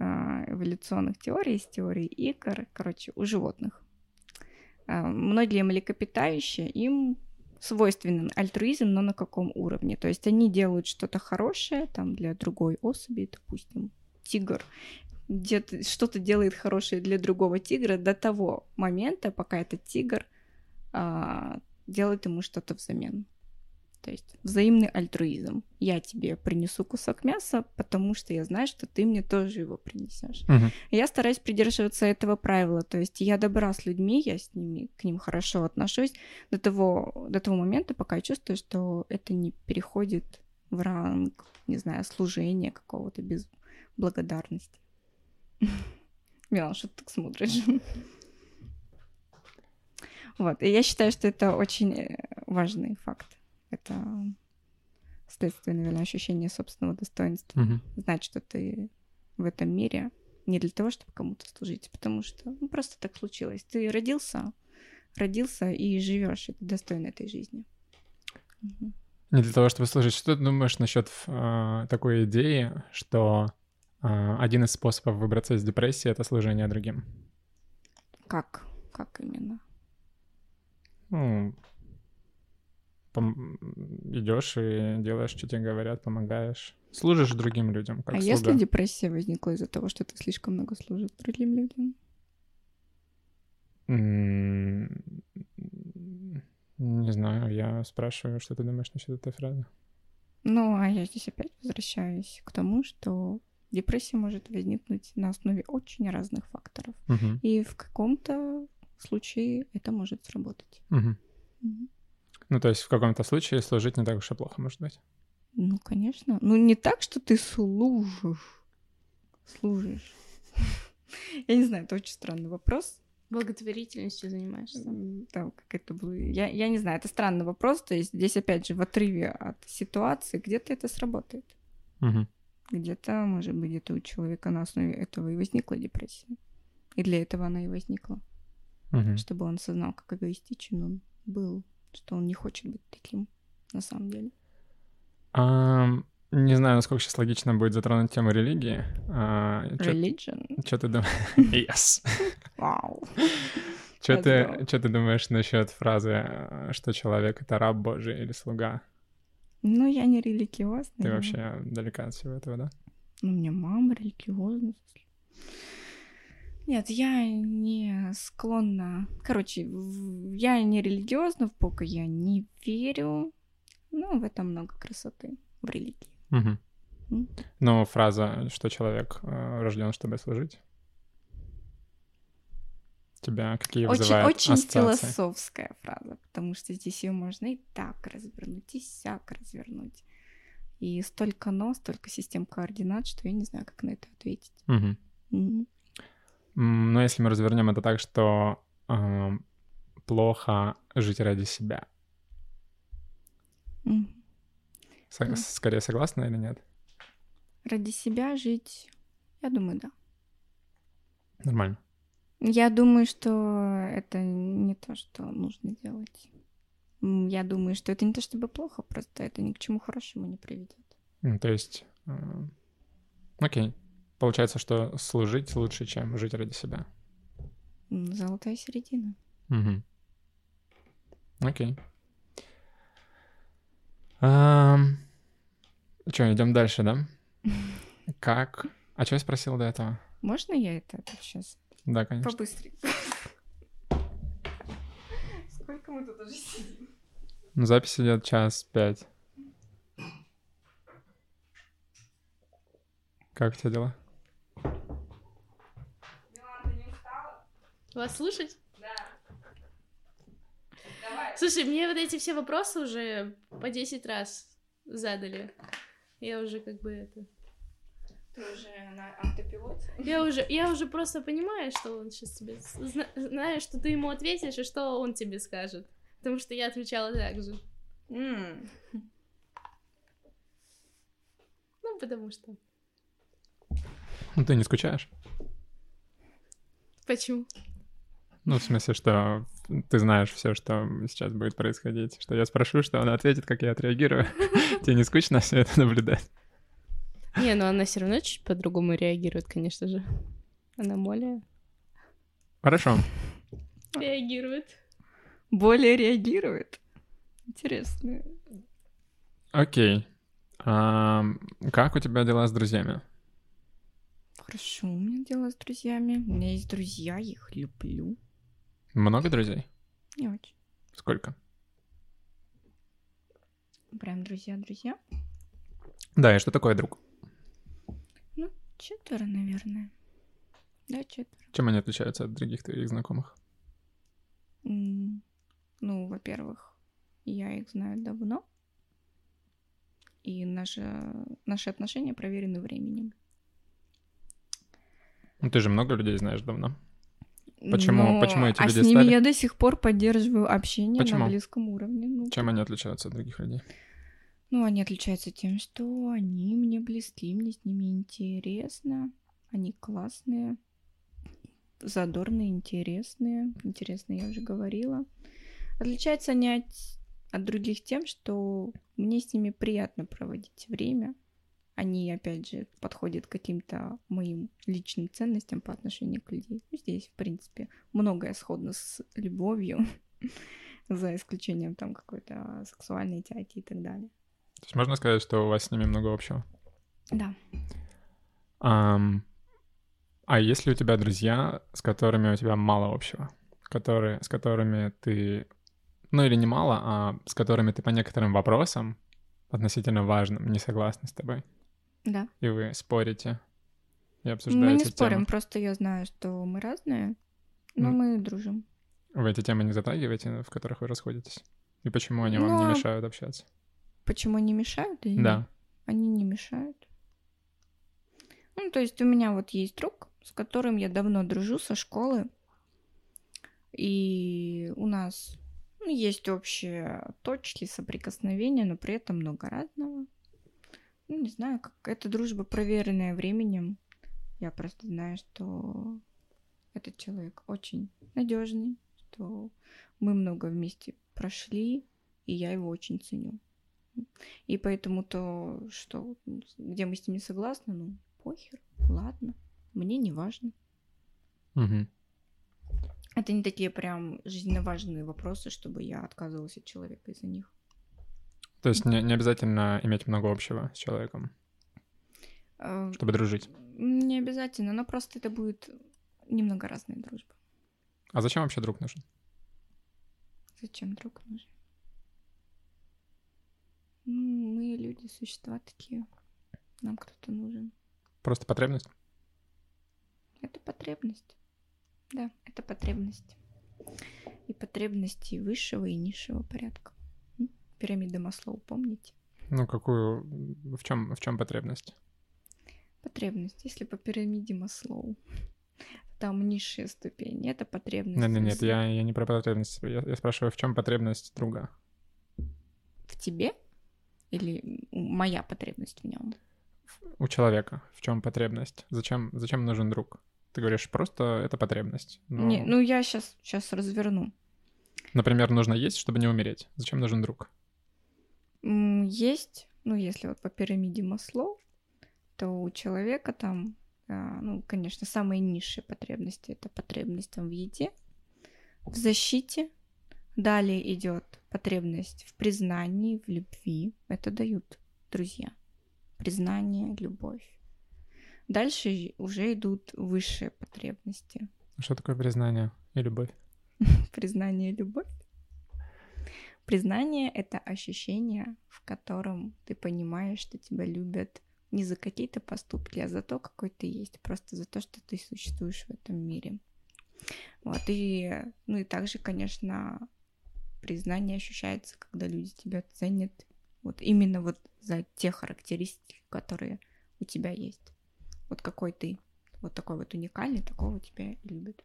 эволюционных теорий, из теории игр, короче, у животных. А, многие млекопитающие, им свойственен альтруизм, но на каком уровне? То есть они делают что-то хорошее там для другой особи, допустим, тигр, что-то делает хорошее для другого тигра до того момента, пока этот тигр а, делает ему что-то взамен. То есть взаимный альтруизм. Я тебе принесу кусок мяса, потому что я знаю, что ты мне тоже его принесешь. Uh-huh. Я стараюсь придерживаться этого правила. То есть я добра с людьми, я с ними к ним хорошо отношусь до того, до того момента, пока я чувствую, что это не переходит в ранг, не знаю, служения какого-то без благодарности. Милан, что ты так смотришь? Вот, и я считаю, что это очень э, важный факт. Это следствие, наверное, ощущения собственного достоинства. Угу. Знать, что ты в этом мире не для того, чтобы кому-то служить, потому что ну, просто так случилось. Ты родился, родился и живешь, и ты достоин этой жизни. Угу. Не для того, чтобы служить. Что ты думаешь насчет э, такой идеи, что э, один из способов выбраться из депрессии это служение другим? Как? Как именно? Ну, идешь и делаешь, что тебе говорят, помогаешь. Служишь другим людям. Как а слуга. если депрессия возникла из-за того, что ты слишком много служишь другим людям? Не знаю, я спрашиваю, что ты думаешь насчет этой фразы. Ну, а я здесь опять возвращаюсь к тому, что депрессия может возникнуть на основе очень разных факторов. Угу. И в каком-то случае это может сработать. Угу. Мгм. Ну, то есть в каком-то случае служить не так уж и плохо, может быть. Ну, конечно. Ну, не так, что ты служишь. Служишь. Я не знаю, это очень странный вопрос. Благотворительностью занимаешься. Там, как это было. Я, я не знаю, это странный вопрос. То есть здесь, опять же, в отрыве от ситуации, где-то это сработает. Мгм. Где-то, может быть, где-то у человека на основе этого и возникла депрессия. И для этого она и возникла. Мгм. Чтобы он осознал, как эгоистичен он был. Что он не хочет быть таким на самом деле. Ам, Не знаю, насколько сейчас логично будет затронуть тему религии. Religion. Что ты думаешь? Yes. Вау. Что ты, чё ты думаешь насчет фразы, э, что человек — это раб Божий или слуга? Ну, я не религиозная. Ты вообще далека от всего этого, да? Ну, у меня мама религиозная. Нет, я не склонна... Короче, я не религиозна в Бога, я не верю. Ну, в этом много красоты, в религии. Мгм. М. Ну, фраза, что человек рожден, чтобы служить. Тебя какие Очень, вызывают очень ассоциации? философская фраза, потому что здесь ее можно и так развернуть, и сяк развернуть. И столько но, столько систем координат, что я не знаю, как на это ответить. Мгм. М, Но если мы развернем это так, что ам, плохо жить ради себя, Мгм. Со- скорее согласна или нет? Ради себя жить, я думаю, да. Нормально. Я думаю, что это не то, что нужно делать. Я думаю, что это не то чтобы плохо, просто это ни к чему хорошему не приведет. М, То есть, э, окей. Получается, что служить лучше, чем жить ради себя. Золотая середина. Мгм. Окей. Че, идем дальше, да? Как? А что я спросил до этого? Можно я это сейчас Да, конечно. побыстрее? Сколько мы тут уже сидим? Ну, Запись идет час пять. Как у тебя дела? Милана, ты не устала? Вас слушать? Да. Давай. Слушай, мне вот эти все вопросы уже по 10 раз задали. Я уже как бы это... Ты уже на автопилоте? Я уже, я уже просто понимаю, что он сейчас тебе... зна- Знаю, что ты ему ответишь, и что он тебе скажет. Потому что я отвечала так же. М, Ну, потому что... Ну, ты не скучаешь? Почему? Ну, в смысле, что ты знаешь все, что сейчас будет происходить. Что я спрошу, что она ответит, как я отреагирую. Тебе не скучно все это наблюдать? Не, ну она все равно чуть по-другому реагирует, конечно же. Она более Хорошо. реагирует. Более реагирует. Интересно. Окей. Ам, Как у тебя дела с друзьями? Хорошо, у меня дела с друзьями. У меня есть друзья, я их люблю. Много друзей? Не очень. Сколько? Прям друзья-друзья. Да, и что такое друг? Четверо, наверное. Да, четверо. Чем они отличаются от других твоих знакомых? Ну, во-первых, я их знаю давно. И наши, наши отношения проверены временем. Ну, ты же много людей знаешь давно. Почему- Но- почему эти а люди с ними стали? я до сих пор поддерживаю общение Почему? на близком уровне. Ну, Чем они отличаются от других людей? Ну, они отличаются тем, что они мне близки, мне с ними интересно. Они классные, задорные, интересные. Интересные, я уже говорила. Отличаются они от, от других тем, что мне с ними приятно проводить время. Они, опять же, подходят к каким-то моим личным ценностям по отношению к людям. Ну, Здесь, в принципе, многое сходно с любовью, за исключением там какой-то сексуальной тяги и так далее. То есть можно сказать, что у вас с ними много общего? Да. Ам, А есть ли у тебя друзья, с которыми у тебя мало общего? Которые, с которыми ты... Ну или не мало, а с которыми ты по некоторым вопросам, относительно важным, не согласны с тобой? Да. И вы спорите и обсуждаете Мы не спорим, тему. просто я знаю, что мы разные, но М. мы дружим. Вы эти темы не затрагиваете, в которых вы расходитесь? И почему они вам не Ну, мешают общаться? Почему они мешают? или Да. нет? Они не мешают. Ну, то есть у меня вот есть друг, с которым я давно дружу со школы. И у нас ну, есть общие точки соприкосновения, но при этом много разного. Ну, не знаю, как эта дружба проверенная временем. Я просто знаю, что этот человек очень надежный, что мы много вместе прошли, и я его очень ценю. И поэтому то, что ну, где мы с ним не согласны, ну, похер, ладно, мне не важно. Мгм. Это не такие прям жизненно важные вопросы, чтобы я отказывалась от человека из-за них. То есть не, не обязательно иметь много общего с человеком, Э, чтобы дружить. Не обязательно, но просто это будет немного разная дружба. А зачем вообще друг нужен? Зачем друг нужен? Ну, Мы люди, существа такие. Нам кто-то нужен. Просто потребность? Это потребность. Да, это потребность. И потребности высшего и низшего порядка. М? Пирамида Маслоу, помните? Ну, какую... В чем, в чем потребность? Потребность. Если по пирамиде Маслоу, там низшие ступени. Это потребность. Нет, нет, нет, я, я не про потребность. Я, я спрашиваю, в чем потребность друга? В тебе? Или моя потребность в нем? У человека. В чем потребность? Зачем, зачем нужен друг? Ты говоришь, просто это потребность. Но, Не, ну я сейчас, сейчас разверну. Например, нужно есть, чтобы не умереть. Зачем нужен друг? Есть, ну, если вот по пирамиде Маслоу, то у человека там, а, ну, конечно, самые низшие потребности это потребность там в еде, в защите. Далее идет потребность в признании, в любви. Это дают друзья. Признание, любовь. Дальше и- уже идут высшие потребности. Что такое признание и любовь? Признание, любовь. Признание — это ощущение, в котором ты понимаешь, что тебя любят не за какие-то поступки, а за то, какой ты есть, просто за то, что ты существуешь в этом мире. Вот, и, ну и также, конечно, признание ощущается, когда люди тебя ценят вот именно вот за те характеристики, которые у тебя есть. Вот какой ты, вот такой вот уникальный, такого тебя любят.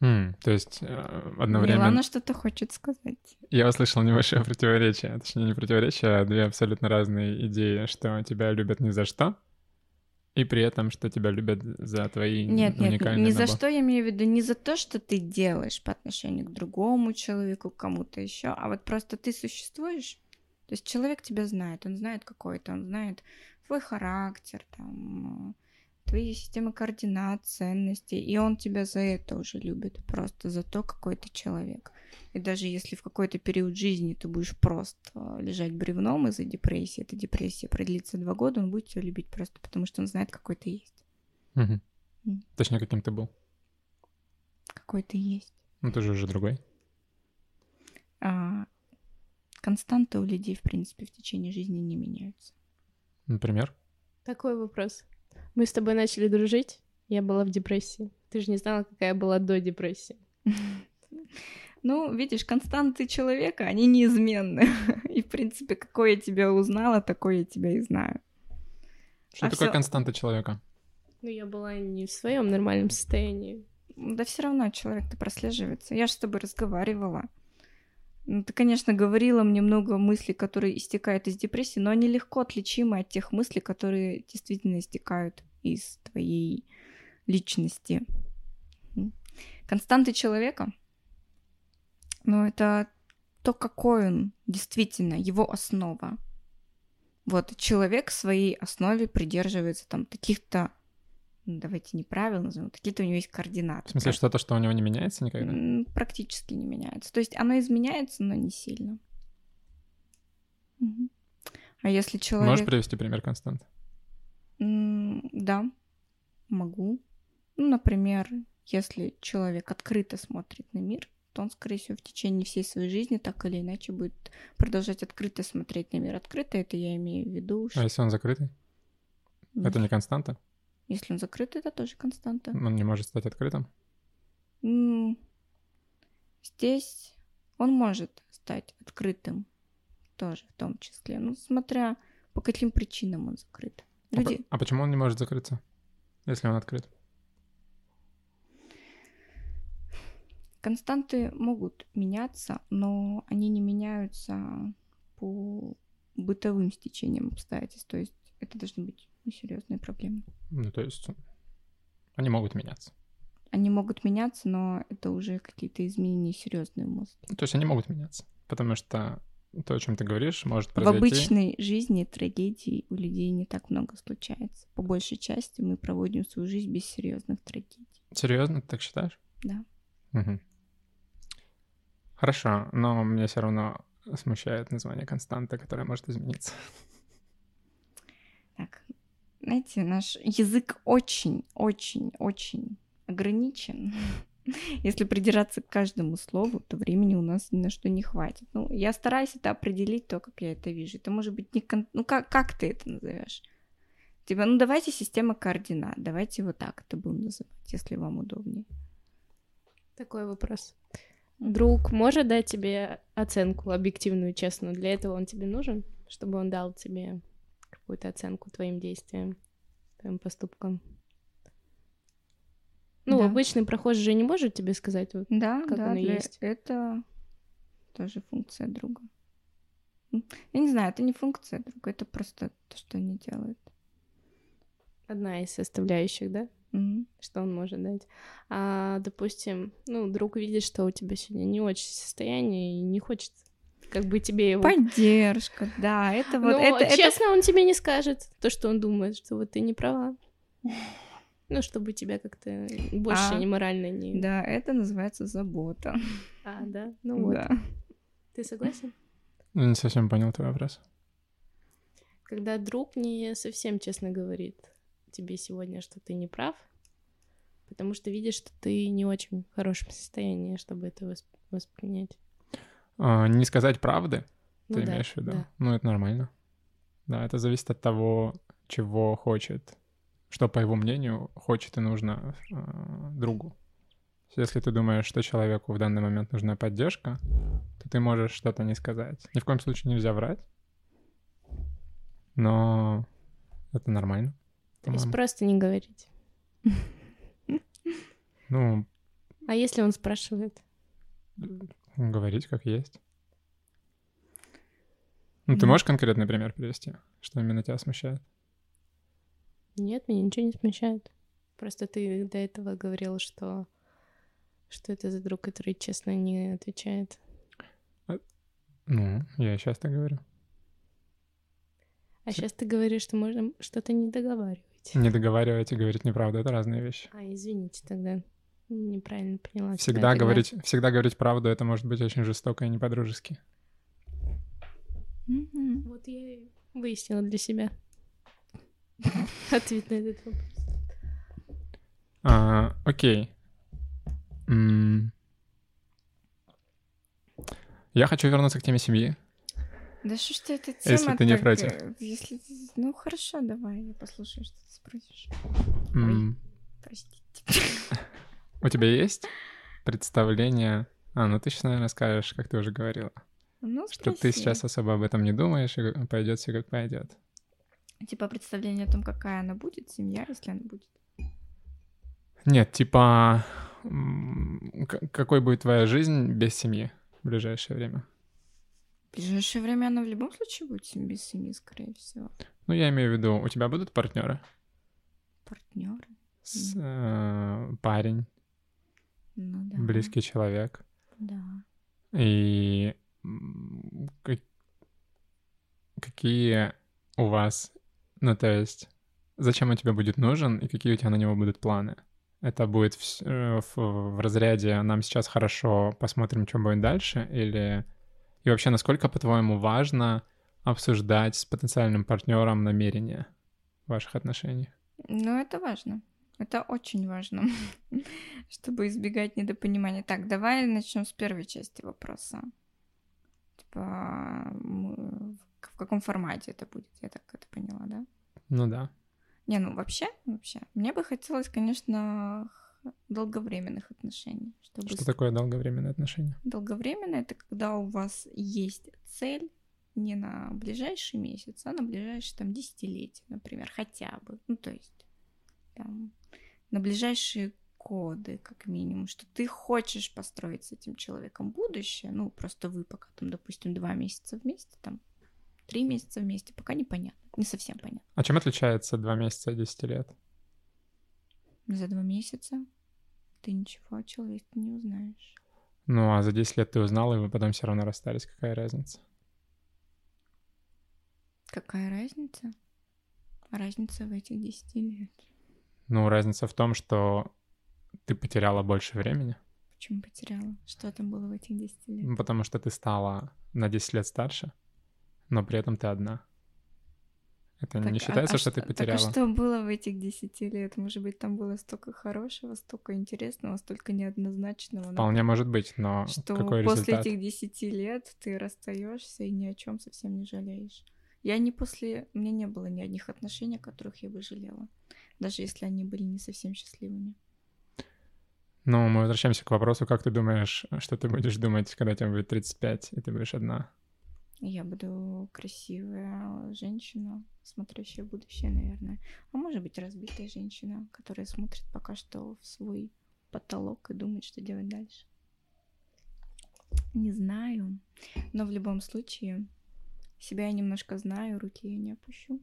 М, то есть э, одновременно... Милана что-то хочет сказать. Я услышал небольшое противоречие. Точнее, не противоречие, а две абсолютно разные идеи, что тебя любят ни за что, и при этом, что тебя любят за твои Нет, нет, уникальные не за что я имею в виду, не за то, что ты делаешь по отношению к другому человеку, к кому-то еще, а вот просто ты существуешь. То есть человек тебя знает, он знает какой ты, он знает твой характер, там, твои системы координат, ценностей, и он тебя за это уже любит, просто за то, какой ты человек. И даже если в какой-то период жизни ты будешь просто лежать бревном из-за депрессии, эта депрессия продлится два года, он будет тебя любить просто потому, что он знает, какой ты есть. Мгм. М. Точнее, каким ты был. Какой ты есть. Ну, ты же уже другой. а, константы у людей, в принципе, в течение жизни не меняются. Например. Такой вопрос. Мы с тобой начали дружить, я была в депрессии. Ты же не знала, какая была до депрессии. Ну, видишь, константы человека, они неизменны. И, в принципе, какой я тебя узнала, такой я тебя и знаю. Что А такое всё- константа человека? Ну, я была не в своем нормальном состоянии. Да все равно человек-то прослеживается. Я же с тобой разговаривала. Ну, Ты, конечно, говорила мне много мыслей, которые истекают из депрессии, но они легко отличимы от тех мыслей, которые действительно истекают из твоей личности. Константы человека, ну, это то, какой он действительно, его основа. Вот, человек в своей основе придерживается там таких-то, ну, давайте неправильно назовем, такие-то у него есть координаты. В смысле, что-то, что у него не меняется никогда? Практически не меняется. То есть оно изменяется, но не сильно. А если человек... Можешь привести пример констант? Да, могу. Ну, например, если человек открыто смотрит на мир, то он, скорее всего, в течение всей своей жизни так или иначе будет продолжать открыто смотреть на мир. Открыто это я имею в виду, А что если он закрытый? Это не константа? Если он закрыт, это тоже константа. Он не может стать открытым? Здесь он может стать открытым тоже в том числе, ну, смотря по каким причинам он закрыт. Люди... А, а почему он не может закрыться, если он открыт? Константы могут меняться, но они не меняются по бытовым стечениям обстоятельств. То есть это должны быть ну, серьезные проблемы. Ну, то есть они могут меняться. Они могут меняться, но это уже какие-то изменения серьезные в мозге. То есть они могут меняться, потому что то, о чем ты говоришь, может произойти. В обычной жизни трагедий у людей не так много случается. По большей части мы проводим свою жизнь без серьезных трагедий. Серьезно, ты так считаешь? Да. Угу. Хорошо, но меня все равно смущает название константа, которая может измениться. Знаете, наш язык очень-очень-очень ограничен. Если придираться к каждому слову, то времени у нас ни на что не хватит. Ну, я стараюсь это определить то, как я это вижу. Это может быть не... Кон... Ну, как, как ты это назовешь? Типа, ну давайте система координат, давайте вот так это будем называть, если вам удобнее. Такой вопрос. Друг может дать тебе оценку объективную, честную? Для этого он тебе нужен, чтобы он дал тебе какую-то оценку твоим действиям, твоим поступкам? Ну, да. обычный прохожий же не может тебе сказать, вот, да, как да, оно есть. Это тоже функция друга. Я не знаю, это не функция друга, это просто то, что они делают. Одна из составляющих, да? Mm-hmm. Что он может дать. А, допустим, ну, друг видит, что у тебя сегодня не очень состояние и не хочет как бы тебе его... Поддержка, да, это вот... Ну, это, честно, это... он тебе не скажет то, что он думает, что вот ты не права. Ну, чтобы тебя как-то больше а, не морально не... Да, это называется забота. А, да? Ну вот. Да. Ты согласен? Ну, не совсем понял твой вопрос. Когда друг не совсем честно говорит тебе сегодня, что ты не прав, потому что видишь, что ты не очень в хорошем состоянии, чтобы это восп- воспринять. А, не сказать правды, ну, ты да, имеешь в виду? Да. Ну, это нормально. Да, это зависит от того, чего хочет что, по его мнению, хочет и нужно э, другу. Если ты думаешь, что человеку в данный момент нужна поддержка, то ты можешь что-то не сказать. Ни в коем случае нельзя врать, но это нормально. То есть просто не говорить. Ну... А если он спрашивает? Говорить как есть. Ну, ты можешь конкретный пример привести, что именно тебя смущает? Нет, меня ничего не смущает. Просто ты до этого говорил, что что это за друг, который честно не отвечает. А, ну, я сейчас так говорю. А сейчас ты говоришь, что можно что-то не договаривать. Не договаривать и говорить неправду — это разные вещи. А, извините тогда. Неправильно поняла. Всегда говорить, всегда говорить правду — это может быть очень жестоко и не по-дружески. Mm-hmm. Вот я и выяснила для себя. Ответ на этот вопрос. А, окей. Я хочу вернуться к теме семьи. Да что ж ты эта тема Если ты не так, против. Э, если... Ну хорошо, давай, я послушаю, что ты спросишь. Mm. Ой, простите. У тебя есть представление... А, ну ты сейчас, наверное, скажешь, как ты уже говорила. Ну, что ты сейчас особо об этом не думаешь, и пойдет все как пойдет. Типа представление о том, какая она будет, семья, если она будет. Нет, типа, какой будет твоя жизнь без семьи в ближайшее время? В ближайшее время она в любом случае будет без семьи, скорее всего. Ну, я имею в виду, у тебя будут партнеры? Партнеры? С, э, парень. Ну да. Близкий человек. Да. И как, какие у вас ну, то есть, зачем он тебе будет нужен и какие у тебя на него будут планы? Это будет в, э, в, в разряде «нам сейчас хорошо, посмотрим, что будет дальше» или... И вообще, насколько, по-твоему, важно обсуждать с потенциальным партнером намерения ваших отношений? Ну, это важно. Это очень важно, чтобы избегать недопонимания. Так, давай начнем с первой части вопроса. Типа, в каком формате это будет, я так это поняла, да? Ну да. Не, ну вообще, вообще, мне бы хотелось, конечно, долговременных отношений, Чтобы Что такое долговременные отношения? Долговременно это когда у вас есть цель не на ближайший месяц, а на ближайшие там десятилетия, например, хотя бы. Ну, то есть там на ближайшие годы, как минимум, что ты хочешь построить с этим человеком будущее, ну, просто вы пока там, допустим, два месяца вместе, там, три месяца вместе, пока непонятно, не совсем понятно. А чем отличается два месяца от 10 лет? За два месяца ты ничего о человеке не узнаешь. Ну, а за 10 лет ты узнал, и вы потом все равно расстались. Какая разница? Какая разница? Разница в этих 10 лет. Ну, разница в том, что ты потеряла больше времени. Почему потеряла? Что там было в этих 10 лет? Ну, потому что ты стала на 10 лет старше, но при этом ты одна. Это не Так, а- считается, а что ты Так потеряла? а что было в этих 10 лет? Может быть, там было столько хорошего, столько интересного, столько неоднозначного. но Вполне может быть, но что какой после результат? этих 10 лет ты расстаешься и ни о чем совсем не жалеешь. Я не после... У меня не было ни одних отношений, о которых я бы жалела. Даже если они были не совсем счастливыми. Ну, мы возвращаемся к вопросу, как ты думаешь, что ты будешь думать, когда тебе будет 35, и ты будешь одна? Я буду красивая женщина, смотрящая будущее, наверное. А может быть, разбитая женщина, которая смотрит пока что в свой потолок и думает, что делать дальше. Не знаю. Но в любом случае, себя я немножко знаю, руки я не опущу.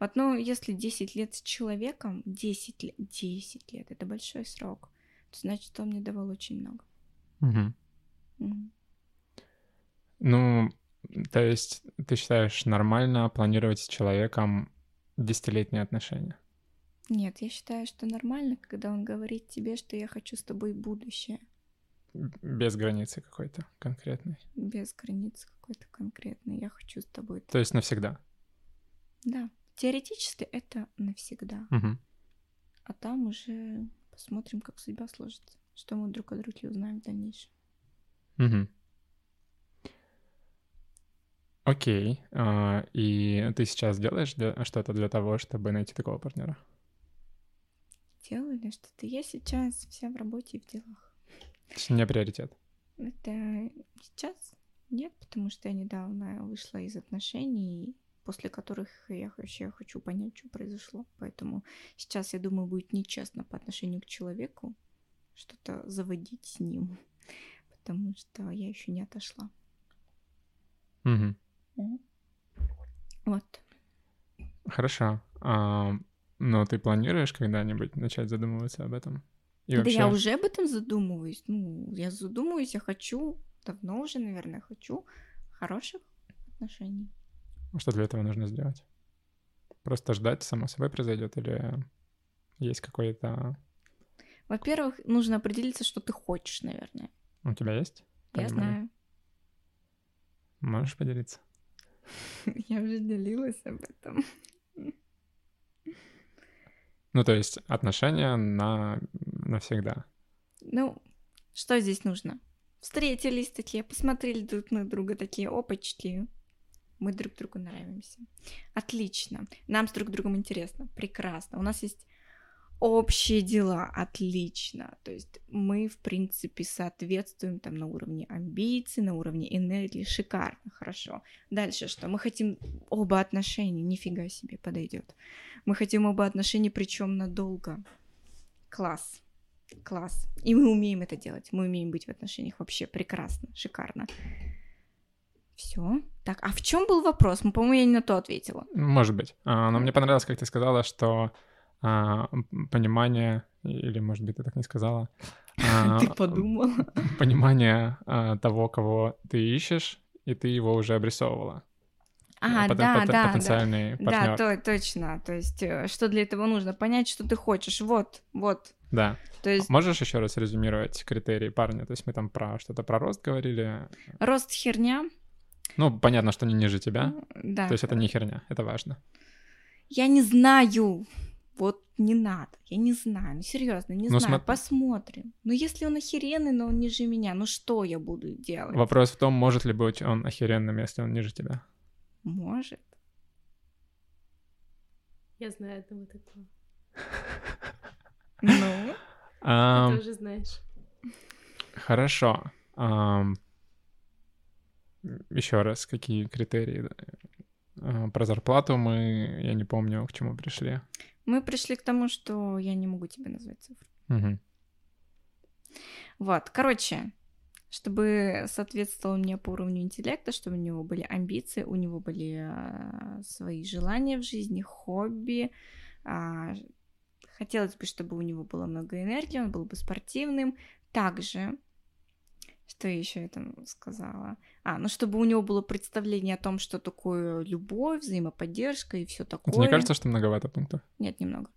Вот, ну, если 10 лет с человеком, 10 лет, 10 лет, это большой срок, то значит, он мне давал очень много. Мгм. Мгм. Ну, то есть ты считаешь нормально планировать с человеком десятилетние отношения? Нет, я считаю, что нормально, когда он говорит тебе, что я хочу с тобой будущее, Без границы какой-то конкретной. без границ какой-то конкретной. Я хочу с тобой. То есть навсегда. Да, теоретически это навсегда, Мгм. а там уже посмотрим, как судьба сложится, что мы друг о друге узнаем в дальнейшем. Мгм. Окей. а, И ты сейчас делаешь для- что-то для того, чтобы найти такого партнера? Делаю ли что-то? Я сейчас вся в работе и в делах. То есть не приоритет. Это сейчас нет, потому что я недавно вышла из отношений, после которых я вообще хочу понять, что произошло. Поэтому сейчас, я думаю, будет нечестно по отношению к человеку что-то заводить с ним, потому что я еще не отошла. Мгм. Вот. Хорошо. А, Но ты планируешь когда-нибудь начать задумываться об этом? И Да я уже об этом задумываюсь. Ну, я задумываюсь, я хочу, давно уже, наверное, хочу хороших отношений. Что для этого нужно сделать? Просто ждать, само собой произойдет, или есть какой-то... Во-первых, нужно определиться, что ты хочешь, наверное. У тебя есть? Я понимание? знаю. Можешь поделиться? Я уже делилась об этом. Ну, то есть отношения на навсегда. Ну, что здесь нужно? Встретились такие, посмотрели друг на друга такие, опачки. Мы друг другу нравимся. Отлично. Нам с друг другом интересно. Прекрасно. У нас есть общие дела. Отлично. То есть мы, в принципе, соответствуем там на уровне амбиций, на уровне энергии. Шикарно, хорошо. Дальше что? Мы хотим оба отношения. Нифига себе подойдет. Мы хотим оба отношения, причем надолго. Класс. Класс. И мы умеем это делать. Мы умеем быть в отношениях вообще прекрасно, шикарно. Все. Так, а в чем был вопрос? Мы, по-моему, я не на то ответила. Может быть. А, Но мне понравилось, как ты сказала, что а, понимание, или, может быть, ты так не сказала, а, Ты подумала. понимание того, кого ты ищешь, и ты его уже обрисовывала. А, Потен- да, потен- да, да. Потенциальный Да, партнер. то, точно. То есть, э, что для этого нужно? Понять, что ты хочешь. Вот, вот. Да. То есть, Можешь еще раз резюмировать критерии парня? То есть мы там про что-то про рост говорили. рост херня. Ну, понятно, что не ниже тебя. Да. То есть это не херня, это важно. Я не знаю. Вот не надо. Я не знаю. Ну, серьезно, не Ну, знаю. смо- Посмотрим. Ну, если он охеренный, но он ниже меня, ну что я буду делать? Вопрос в том, может ли быть он охеренным, если он ниже тебя. Может. Я знаю одного такого. Ну, Ты тоже знаешь. Хорошо. Еще раз, какие критерии? А, про зарплату мы, я не помню, к чему пришли. Мы пришли к тому, что я не могу тебе назвать цифру. Угу. Вот, короче, чтобы соответствовал мне по уровню интеллекта, чтобы у него были амбиции, у него были э, свои желания в жизни, хобби. Э, хотелось бы, чтобы у него было много энергии, он был бы спортивным. Также, что еще я там сказала? А, ну чтобы у него было представление о том, что такое любовь, взаимоподдержка и все такое. Мне кажется, что многовато пунктов. Нет, немного.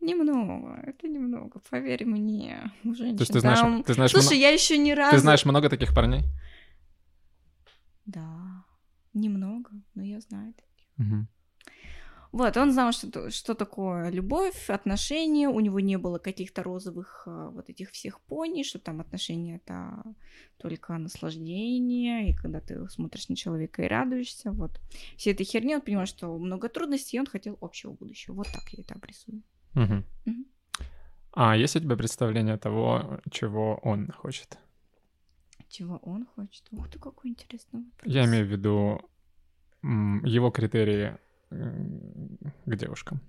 Немного, это немного, поверь мне. У женщин, То есть ты знаешь, там... ты знаешь, Слушай, мно- я еще ни разу... ты знаешь много таких парней? Да, немного, но я знаю таких. Угу. Вот, он знал, что, что такое любовь, отношения, у него не было каких-то розовых а, вот этих всех пони, что там отношения это только наслаждение, и когда ты смотришь на человека и радуешься, вот. Все этой херни, он понимал, что много трудностей, и он хотел общего будущего. Вот так я это обрисую. Угу. Мгм. А есть у тебя представление того, чего он хочет? Чего он хочет? Ух ты, какой интересный вопрос. Я имею в виду его критерии к девушкам.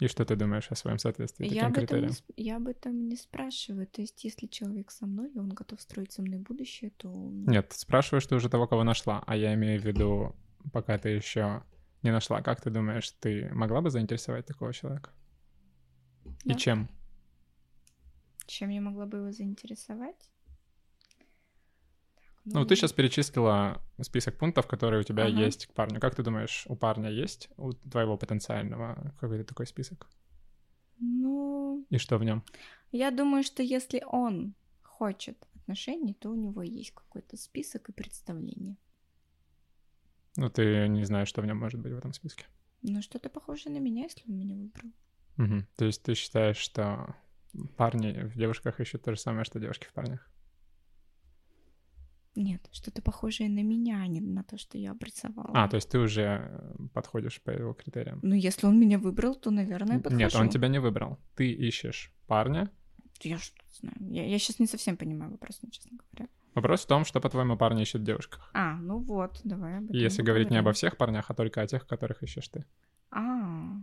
И что ты думаешь о своем соответствии Я таким не, критериям? сп- я об этом не спрашиваю. То есть, если человек со мной, и он готов строить со мной будущее, то... Нет, спрашиваешь ты уже того, кого нашла, а я имею в виду, пока ты еще не нашла. Как ты думаешь, ты могла бы заинтересовать такого человека? Да. И чем? Чем я могла бы его заинтересовать? Так, Ну, ты сейчас перечислила список пунктов, которые у тебя Ага. есть к парню. Как ты думаешь, у парня есть, у твоего потенциального, какой-то такой список? Ну, И что в нем? я думаю, что если он хочет отношений, то у него есть какой-то список и представление. Ну, ты не знаешь, что в нем может быть в этом списке. Ну, что-то похожее на меня, если он меня выбрал. Мгм. То есть ты считаешь, что парни в девушках ищут то же самое, что девушки в парнях? Нет, что-то похожее на меня, а не на то, что я обрисовала. А, то есть ты уже э, подходишь по его критериям. Ну, если он меня выбрал, то, наверное, подхожу. Нет, он тебя не выбрал. Ты ищешь парня. Я что знаю. Я, я сейчас не совсем понимаю вопрос, ну, честно говоря. Вопрос в том, что, по-твоему, парни ищут в девушках. А, ну вот, давай об этом если говорить не обо всех парнях, а только о тех, которых ищешь ты. А,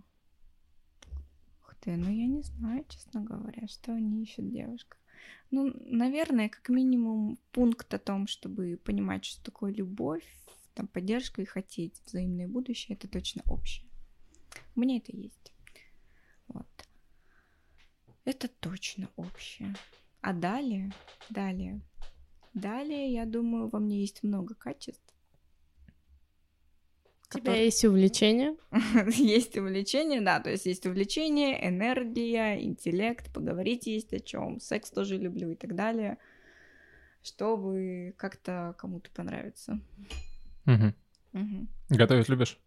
ух ты, ну я не знаю, честно говоря, что они ищут в девушках. Ну, наверное, как минимум пункт о том, чтобы понимать, что такое любовь, там, поддержка и хотеть взаимное будущее, это точно общее. У меня это есть. Вот. Это точно общее. А далее, далее, далее, я думаю, во мне есть много качеств. У тебя которые- есть увлечение? есть увлечение, да, то есть есть увлечение, энергия, интеллект, поговорить есть о чем, секс тоже люблю и так далее, чтобы как-то кому-то понравится. Мгм. Мгм. Готовить любишь?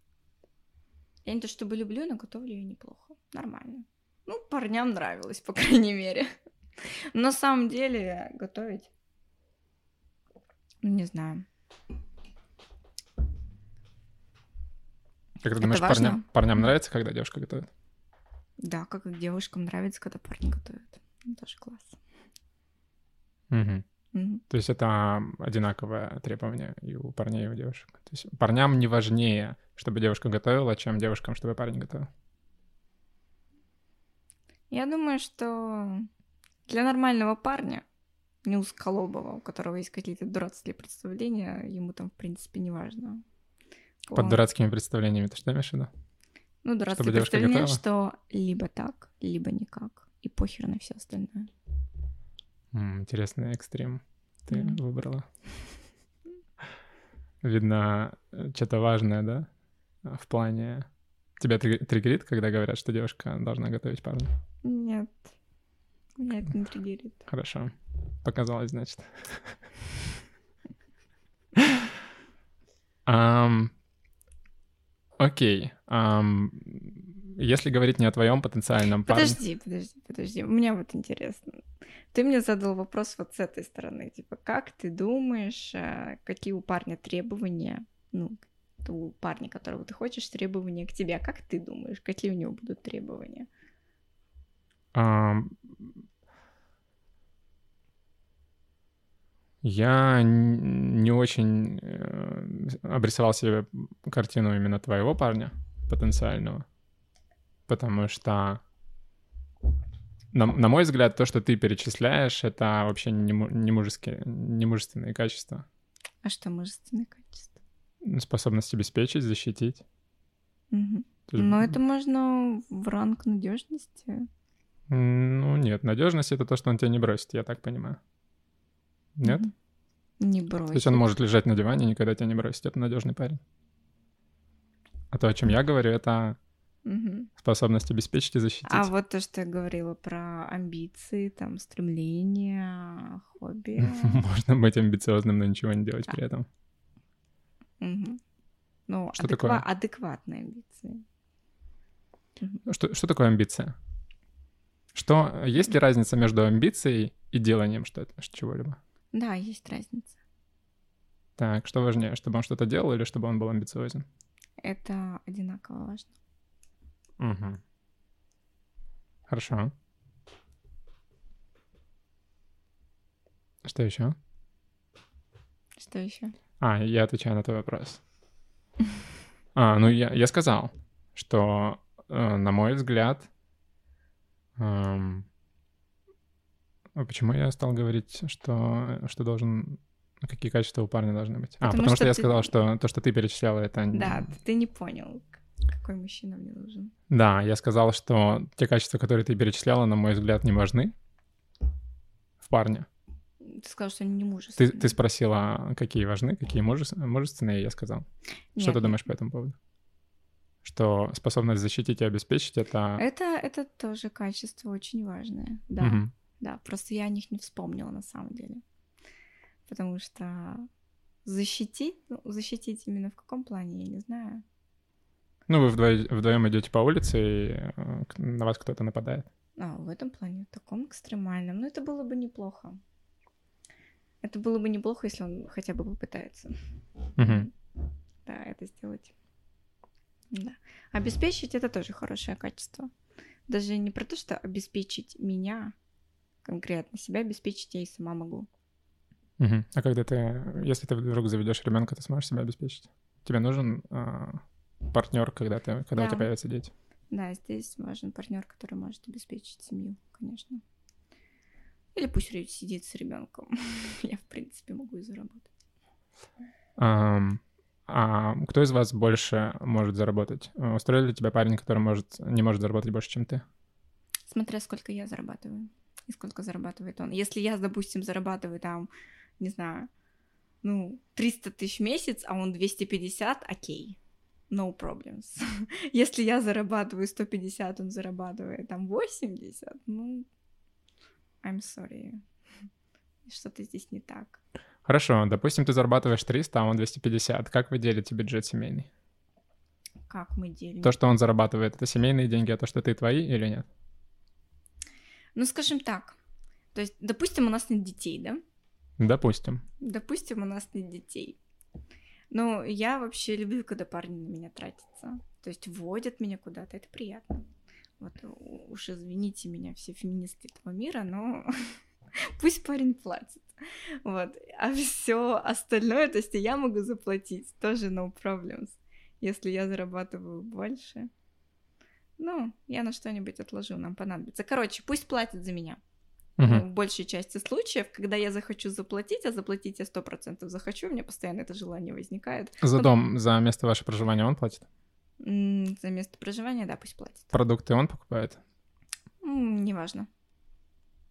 Я не то чтобы люблю, но готовлю я неплохо, нормально. Ну, парням нравилось, по крайней мере. На самом деле готовить, ну, не знаю. Как ты Это думаешь, важно? парням, парням нравится, когда девушка готовит? Да, как и девушкам нравится, когда парни готовят. Ну, тоже класс. Мгм. Мгм. То есть это одинаковое требование и у парней, и у девушек. То есть парням не важнее, чтобы девушка готовила, чем девушкам, чтобы парень готовил. Я думаю, что для нормального парня, не узколобого, у которого есть какие-то дурацкие представления, ему там, в принципе, не важно. Под дурацкими представлениями ты что имеешь в виду? Ну, дурацкие девушка представления, готовила? что либо так, либо никак. И похер на все остальное. М, интересный экстрим ты Мгм. выбрала. Видно, что-то важное, да? В плане... Тебя три- триггерит, когда говорят, что девушка должна готовить парню? Нет. Меня это не триггерит. Хорошо. Показалось, значит. Окей. Ам, Если говорить не о твоем потенциальном парне... Подожди, подожди, подожди. Мне вот интересно. Ты мне задал вопрос вот с этой стороны. Типа, как ты думаешь, э, какие у парня требования, ну, у парня, которого ты хочешь, требования к тебе. А как ты думаешь, какие у него будут требования? Ам, Я не очень э, обрисовал себе картину именно твоего парня потенциального, потому что, на, на мой взгляд, то, что ты перечисляешь, это вообще не, не, мужеские, не мужественные качества. А что мужественные качества? Способность обеспечить, защитить. Есть, Но это можно в ранг надежности. Ну, нет, надежность это то, что он тебя не бросит, я так понимаю. Нет? Не То есть он может лежать на диване и никогда тебя не бросить. Это надежный парень. А то, о чем я говорю, это Мгм. способность обеспечить и защитить. А вот то, что я говорила про амбиции, там, стремления, хобби. Можно быть амбициозным, но ничего не делать А. при этом. Ну, Что адеква- такое? адекватные амбиции. Что, что такое амбиция? Что, есть ли разница между амбицией и деланием что-то, чего-либо? Да, есть разница. Так, что важнее, чтобы он что-то делал или чтобы он был амбициозен? Это одинаково важно. Угу. Хорошо. Что еще? Что еще? А, я отвечаю на твой вопрос. А, ну я, я сказал, что, э, на мой взгляд, эм, почему я стал говорить, что, что должен, какие качества у парня должны быть? А, Потому потому, что, что я ты- сказал, что то, что ты перечисляла, это... не- Да, ты не понял, какой мужчина мне нужен. Да, я сказал, что те качества, которые ты перечисляла, на мой взгляд, не важны в парне. Ты сказал, что они не Ты, мужественные. ты спросила, какие важны, какие мужес- мужественные, я сказал. Что Нет, ты думаешь по этому поводу? Что способность защитить и обеспечить это... Это, это тоже качество очень важное. Да, Мгм. Да. Просто я о них не вспомнила на самом деле. Потому что защитить, ну, защитить именно в каком плане, я не знаю. Ну, вы вдвое- вдвоем идете по улице, и э, на вас кто-то нападает. А, в этом плане, в таком экстремальном. Ну, это было бы неплохо. Это было бы неплохо, если он хотя бы попытается. Мгм. Да, это сделать. Да. Обеспечить это тоже хорошее качество. Даже не про то, что обеспечить меня, конкретно себя обеспечить я и сама могу. Мгм. А когда ты, если ты вдруг заведешь ребенка, ты сможешь себя обеспечить? Тебе нужен партнер, когда, ты, когда у Да. тебя появятся дети? Да, здесь важен партнер, который может обеспечить семью, конечно. Или пусть сидит с ребенком. Я, в принципе, могу и заработать. Ам, а кто из вас больше может заработать? Э, Устроит ли тебя парень, который может, не может заработать больше, чем ты? Смотря сколько я зарабатываю и сколько зарабатывает он. Если я, допустим, зарабатываю там, не знаю, ну, 300 тысяч в месяц, а он 250, окей. No problems. Если я зарабатываю 150, он зарабатывает там 80, ну, I'm sorry. Что-то здесь не так. Хорошо, допустим, ты зарабатываешь 300, а он 250. Как вы делите бюджет семейный? Как мы делим? То, что он зарабатывает, это семейные деньги, а то, что ты твои или нет? Ну, скажем так. То есть, допустим, у нас нет детей, да? Допустим. Допустим, у нас нет детей. Но я вообще люблю, когда парни на меня тратятся. То есть вводят меня куда-то, это приятно. Вот уж извините меня, все феминистки этого мира, но пусть парень платит. Вот. А все остальное, то есть я могу заплатить, тоже no problems. Если я зарабатываю больше, ну, я на что-нибудь отложу, нам понадобится. Короче, пусть платит за меня. Мгм. Ну, в большей части случаев, когда я захочу заплатить, а заплатить я сто процентов захочу, у меня постоянно это желание возникает. За Ну, дом, за место вашего проживания он платит? м, За место проживания, да, пусть платит. Продукты он покупает? М, Неважно.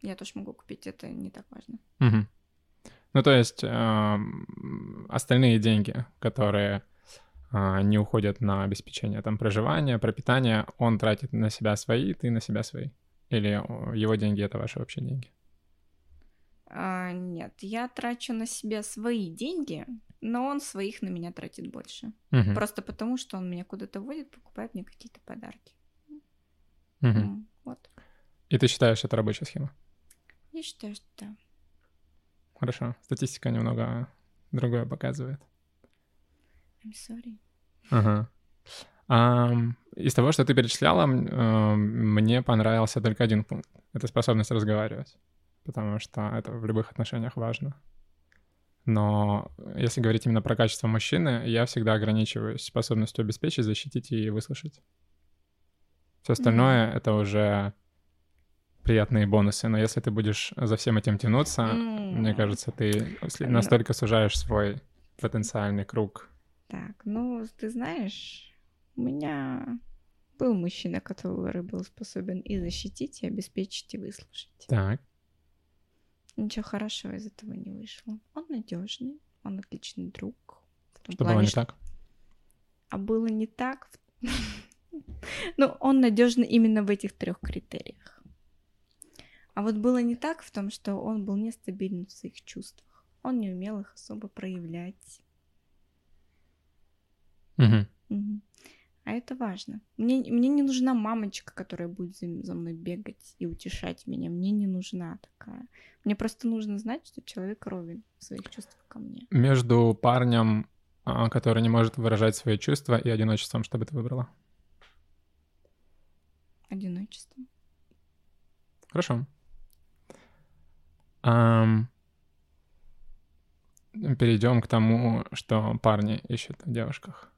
Я тоже могу купить, это не так важно. Мгм. Ну, то есть эм, остальные деньги, которые не уходят на обеспечение там проживания, пропитания, он тратит на себя свои, ты на себя свои? Или его деньги — это ваши общие деньги? А, нет, я трачу на себя свои деньги, но он своих на меня тратит больше. Мгм. Просто потому, что он меня куда-то водит, покупает мне какие-то подарки. Мгм. М, Вот. И ты считаешь, это рабочая схема? Я считаю, что да. Хорошо. Статистика немного другое показывает. I'm sorry. Ага. Ам, из того, что ты перечисляла, эм, мне понравился только один пункт. Это способность разговаривать. Потому что это в любых отношениях важно. Но если говорить именно про качество мужчины, я всегда ограничиваюсь способностью обеспечить, защитить и выслушать. Все остальное mm. это уже приятные бонусы. Но если ты будешь за всем этим тянуться, mm. мне кажется, ты настолько сужаешь свой потенциальный круг. Так, ну, ты знаешь, у меня был мужчина, который был способен и защитить, и обеспечить, и выслушать. Так. Ничего хорошего из этого не вышло. Он надежный, он отличный друг. Что плане, было не так? А было не так. Ну, он надежный именно в этих трех критериях. А вот было не так в том, что он был нестабилен в своих чувствах. Он не умел их особо проявлять. Угу. Угу. А это важно. Мне, мне не нужна мамочка, которая будет за, за мной бегать и утешать меня. Мне не нужна такая. Мне просто нужно знать, что человек ровен в своих чувствах ко мне. Между парнем, а, который не может выражать свои чувства, и одиночеством, что бы ты выбрала? Одиночество. Хорошо. Um, перейдем к тому, что парни ищут в девушках.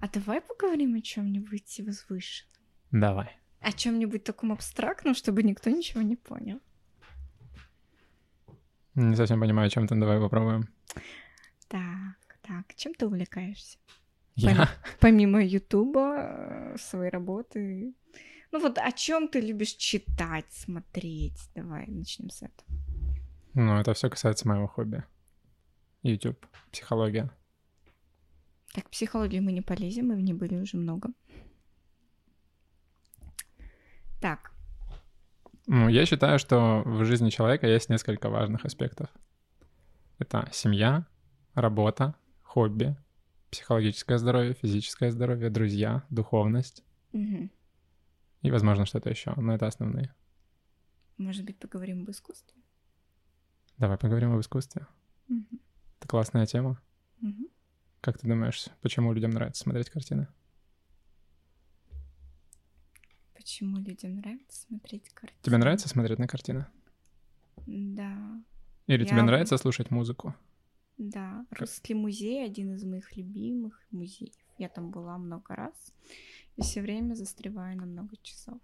А давай поговорим о чем-нибудь возвышенном. Давай. О чем-нибудь таком абстрактном, чтобы никто ничего не понял. Не совсем понимаю, о чем ты. Давай попробуем. Так, так, чем ты увлекаешься? Я? Помимо Ютуба, э, своей работы. Ну вот о чем ты любишь читать, смотреть? Давай начнем с этого. Ну, это все касается моего хобби. YouTube, психология. Психологию мы не полезем, мы в ней были уже много. Так. Ну, я считаю, что в жизни человека есть несколько важных аспектов. Это семья, работа, хобби, психологическое здоровье, физическое здоровье, друзья, духовность. Угу. И, возможно, что-то еще, но это основные. Может быть, поговорим об искусстве? Давай поговорим об искусстве. Угу. Это классная тема. Как ты думаешь, почему людям нравится смотреть картины? Почему людям нравится смотреть картины? Тебе нравится смотреть на картины? Да. Или Я... тебе нравится слушать музыку? Да, Русский музей один из моих любимых музеев. Я там была много раз и все время застреваю на много часов.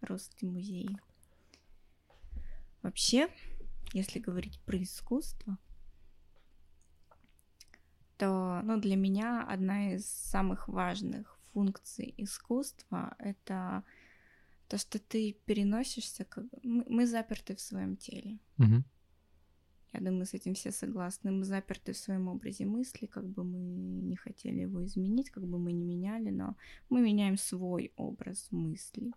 Русский музей. Вообще, если говорить про искусство, то ну, для меня одна из самых важных функций искусства — это то, что ты переносишься, как мы, мы заперты в своем теле. Угу. Я думаю, с этим все согласны. Мы заперты в своем образе мысли, как бы мы не хотели его изменить, как бы мы не меняли, но мы меняем свой образ мыслей.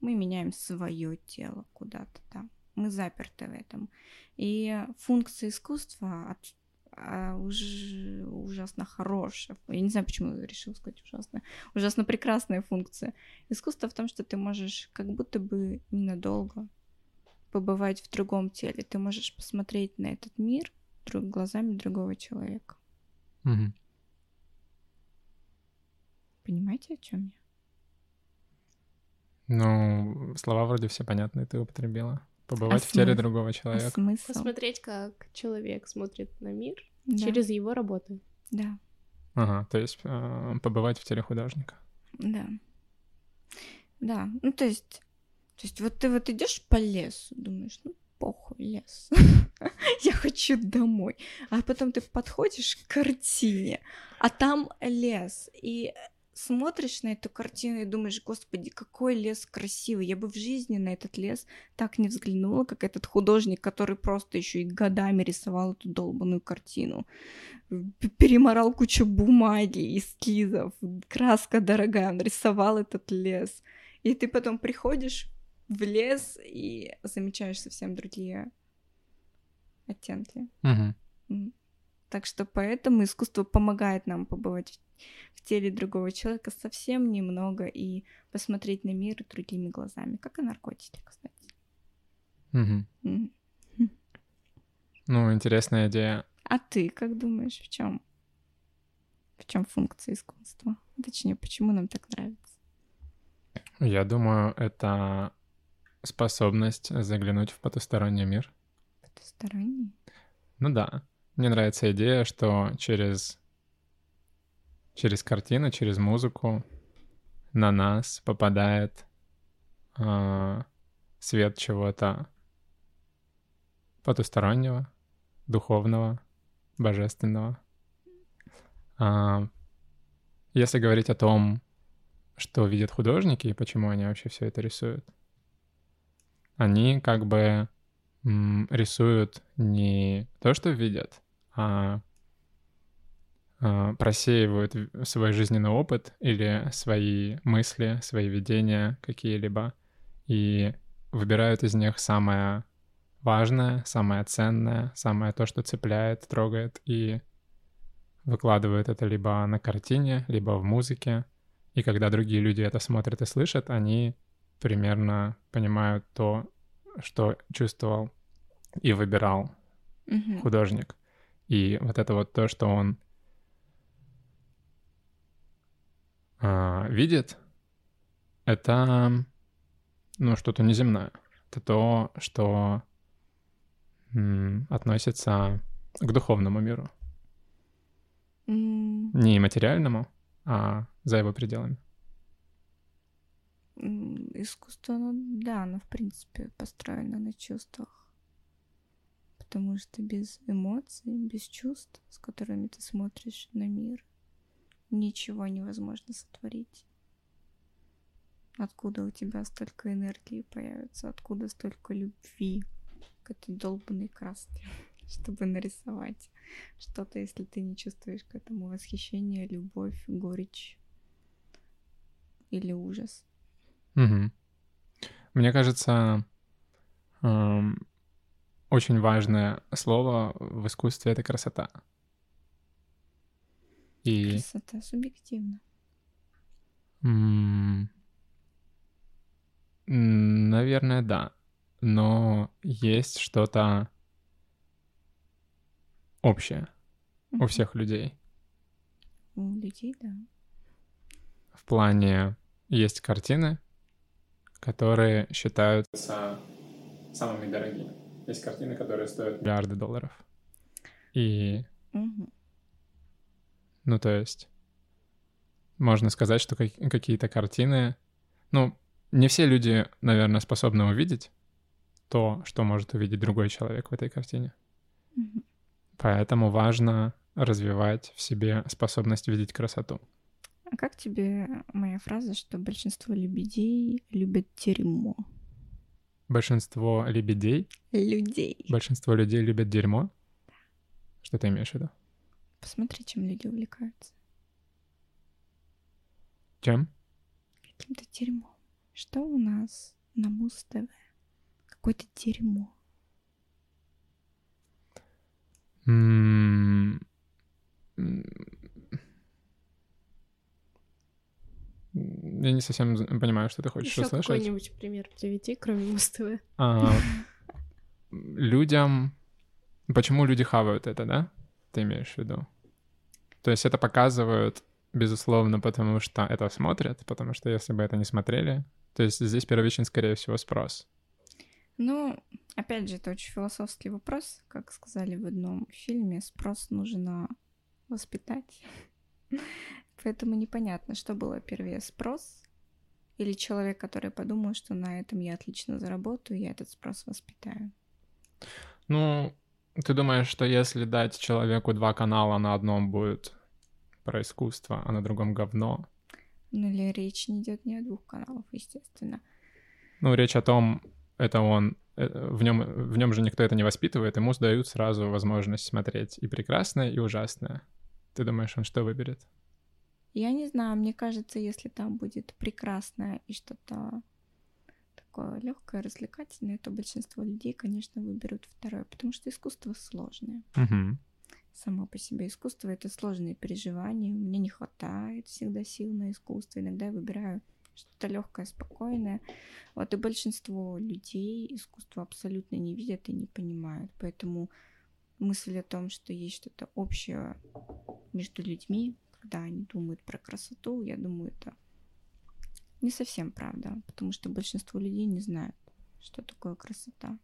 Мы меняем свое тело куда-то там. Мы заперты в этом. И функция искусства от а, уж, ужасно хорошая. Я не знаю, почему я решила сказать ужасно. Ужасно прекрасная функция. Искусство в том, что ты можешь как будто бы ненадолго побывать в другом теле. Ты можешь посмотреть на этот мир друг, глазами другого человека. Угу. Понимаете, о чем я? Ну, слова вроде все понятные, ты употребила. Побывать а в теле другого человека. А смысл? Посмотреть, как человек смотрит на мир да. через его работу. Да. Ага, то есть э, побывать в теле художника. Да. Да, ну то есть, то есть вот ты вот идешь по лесу, думаешь, ну похуй лес, я хочу домой, а потом ты подходишь к картине, а там лес, и смотришь на эту картину и думаешь, господи, какой лес красивый. Я бы в жизни на этот лес так не взглянула, как этот художник, который просто еще и годами рисовал эту долбанную картину. Переморал кучу бумаги, эскизов, краска дорогая, он рисовал этот лес. И ты потом приходишь в лес и замечаешь совсем другие оттенки. Угу. Так что поэтому искусство помогает нам побывать в теле другого человека совсем немного и посмотреть на мир другими глазами, как и наркотики, кстати. Угу. Mm. Ну, интересная идея. А ты как думаешь, в чем? В чем функция искусства? Точнее, почему нам так нравится? Я думаю, это способность заглянуть в потусторонний мир. Потусторонний? Ну да. Мне нравится идея, что через, через картину, через музыку на нас попадает э, свет чего-то потустороннего, духовного, божественного. А, если говорить о том, что видят художники и почему они вообще все это рисуют, они как бы рисуют не то, что видят, а, а просеивают свой жизненный опыт или свои мысли, свои видения какие-либо и выбирают из них самое важное, самое ценное, самое то, что цепляет, трогает, и выкладывают это либо на картине, либо в музыке. И когда другие люди это смотрят и слышат, они примерно понимают то, что чувствовал и выбирал Мгм. художник. И вот это вот то, что он а, видит, это ну, что-то неземное. Это то, что м, относится к духовному миру. М, Не материальному, а за его пределами. Искусство, ну да, оно в принципе построено на чувствах. Потому что без эмоций, без чувств, с которыми ты смотришь на мир, ничего невозможно сотворить. Откуда у тебя столько энергии появится, откуда столько любви к этой долбанной краске, чтобы нарисовать что-то, если ты не чувствуешь к этому восхищение, любовь, горечь или ужас. Мгм. Мне кажется, очень важное слово в искусстве — это красота. И Красота субъективна. М, Наверное, да. Но есть что-то общее у всех людей. У людей, да. В плане есть картины, которые считаются самыми дорогими. Есть картины, которые стоят миллиарды долларов. И, Мгм. ну, то есть, можно сказать, что как- какие-то картины... Ну, не все люди, наверное, способны увидеть то, что может увидеть другой человек в этой картине. Мгм. Поэтому важно развивать в себе способность видеть красоту. А как тебе моя фраза, что большинство лебедей любят дерьмо? Большинство лебедей, Людей. большинство людей любят дерьмо. Что ты имеешь в виду? Посмотри, чем люди увлекаются. Чем? Каким-то дерьмом. Что у нас на Муз-ТВ? Какое-то дерьмо. М, м, Я не совсем понимаю, что ты хочешь Еще услышать. какой-нибудь пример приведи, кроме Муз-ТВ. А, людям... Почему люди хавают это, да? Ты имеешь в виду? То есть это показывают, безусловно, потому что это смотрят, потому что если бы это не смотрели, то есть здесь первичен, скорее всего, спрос. Ну, опять же, это очень философский вопрос. Как сказали в одном фильме, спрос нужно воспитать. Поэтому непонятно, что было первее, спрос или человек, который подумал, что на этом я отлично заработаю, я этот спрос воспитаю. Ну, ты думаешь, что если дать человеку два канала, на одном будет про искусство, а на другом говно? Ну или речь не идет не о двух каналах, естественно. Ну, речь о том, это он, э, в нем, в нем же никто это не воспитывает, ему дают сразу возможность смотреть и прекрасное, и ужасное. Ты думаешь, он что выберет? Я не знаю, мне кажется, если там будет прекрасное и что-то такое легкое, развлекательное, то большинство людей, конечно, выберут второе, потому что искусство сложное. Угу. Само по себе искусство — это сложные переживания. Мне не хватает всегда сил на искусство. Иногда я выбираю что-то легкое, спокойное. Вот и большинство людей искусство абсолютно не видят и не понимают. Поэтому мысль о том, что есть что-то общее между людьми, когда они думают про красоту, я думаю, это не совсем правда, потому что большинство людей не знают что такое красота.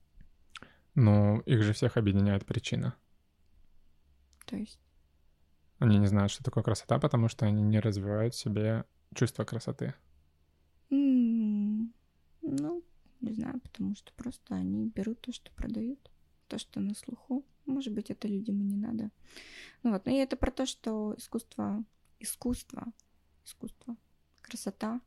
Ну, их же всех объединяет причина. То есть, Они не знают, что такое красота, потому что они не развивают в себе чувство красоты. м, ну, не знаю, потому что просто они берут то, что продают, то, что на слуху. Может быть, это людям и не надо. Ну вот, но и это про то, что искусство, искусство, искусство, красота,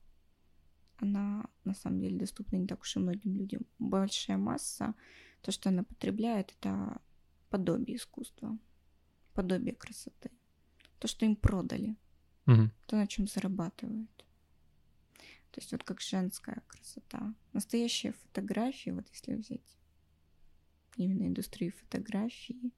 она на самом деле доступна не так уж и многим людям. Большая масса, то, что она потребляет, это подобие искусства, подобие красоты. То, что им продали, Мгм. то, на чем зарабатывают. То есть вот как женская красота. Настоящие фотографии, вот если взять именно индустрию фотографии,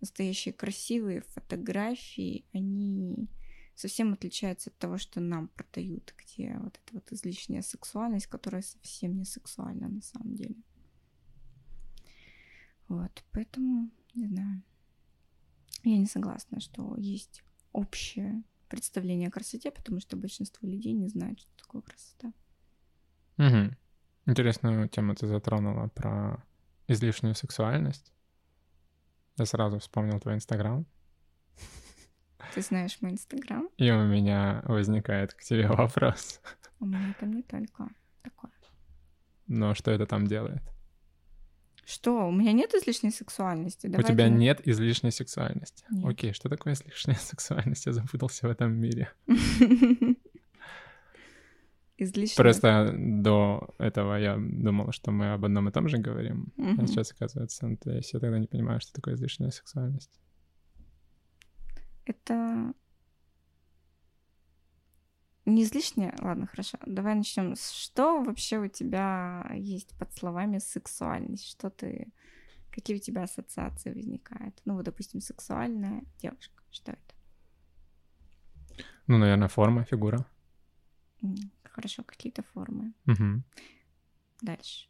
настоящие красивые фотографии, они совсем отличаются от того, что нам продают, где вот эта вот излишняя сексуальность, которая совсем не сексуальна на самом деле. Вот, поэтому, не знаю. Я не согласна, что есть общее представление о красоте, потому что большинство людей не знают, что такое красота. Мгм. Интересную тему ты затронула про излишнюю сексуальность. Я сразу вспомнил твой инстаграм, Ты знаешь мой инстаграм? и у меня возникает к тебе вопрос. У меня там не только такое. Но что это там делает? Что? У меня нет излишней сексуальности. У Давайте тебя мы- нет излишней сексуальности. Нет. Окей, что такое излишняя сексуальность? Я запутался в этом мире. Излишняя. Просто до этого я думал, что мы об одном и том же говорим. А Мгм. сейчас, оказывается, то есть я тогда не понимаю, что такое излишняя сексуальность. Это не излишне. Ладно, хорошо. Давай начнем. Что вообще у тебя есть под словами сексуальность? Что ты... Какие у тебя ассоциации возникают? Ну, вот, допустим, сексуальная девушка. Что это? Ну, наверное, форма, фигура. Хорошо, какие-то формы. Мгм. Дальше.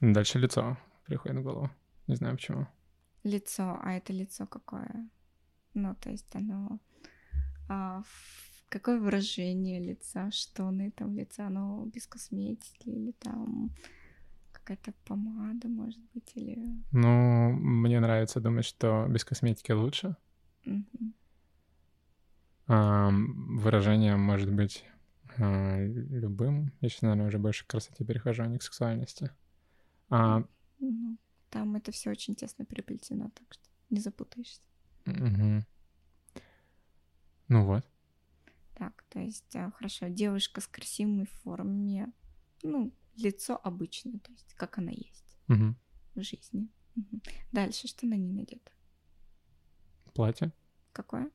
Дальше лицо приходит в голову. Не знаю почему. Лицо. А это лицо какое? Ну, то есть оно... а, какое выражение лица? Что на этом лице? Оно без косметики или там какая-то помада, может быть, или... Ну, мне нравится думать, что без косметики лучше. Мгм. Ам, выражение может быть а, любым. Я сейчас, наверное, уже больше к красоте перехожу, а не к сексуальности. А, Ну, там это все очень тесно переплетено, так что не запутаешься. мгм. Ну вот. Так, то есть, а, хорошо, девушка с красивыми формами, ну, лицо обычное, то есть, как она есть Мгм. в жизни. Мгм. Дальше, что на ней надето? Платье. Какое?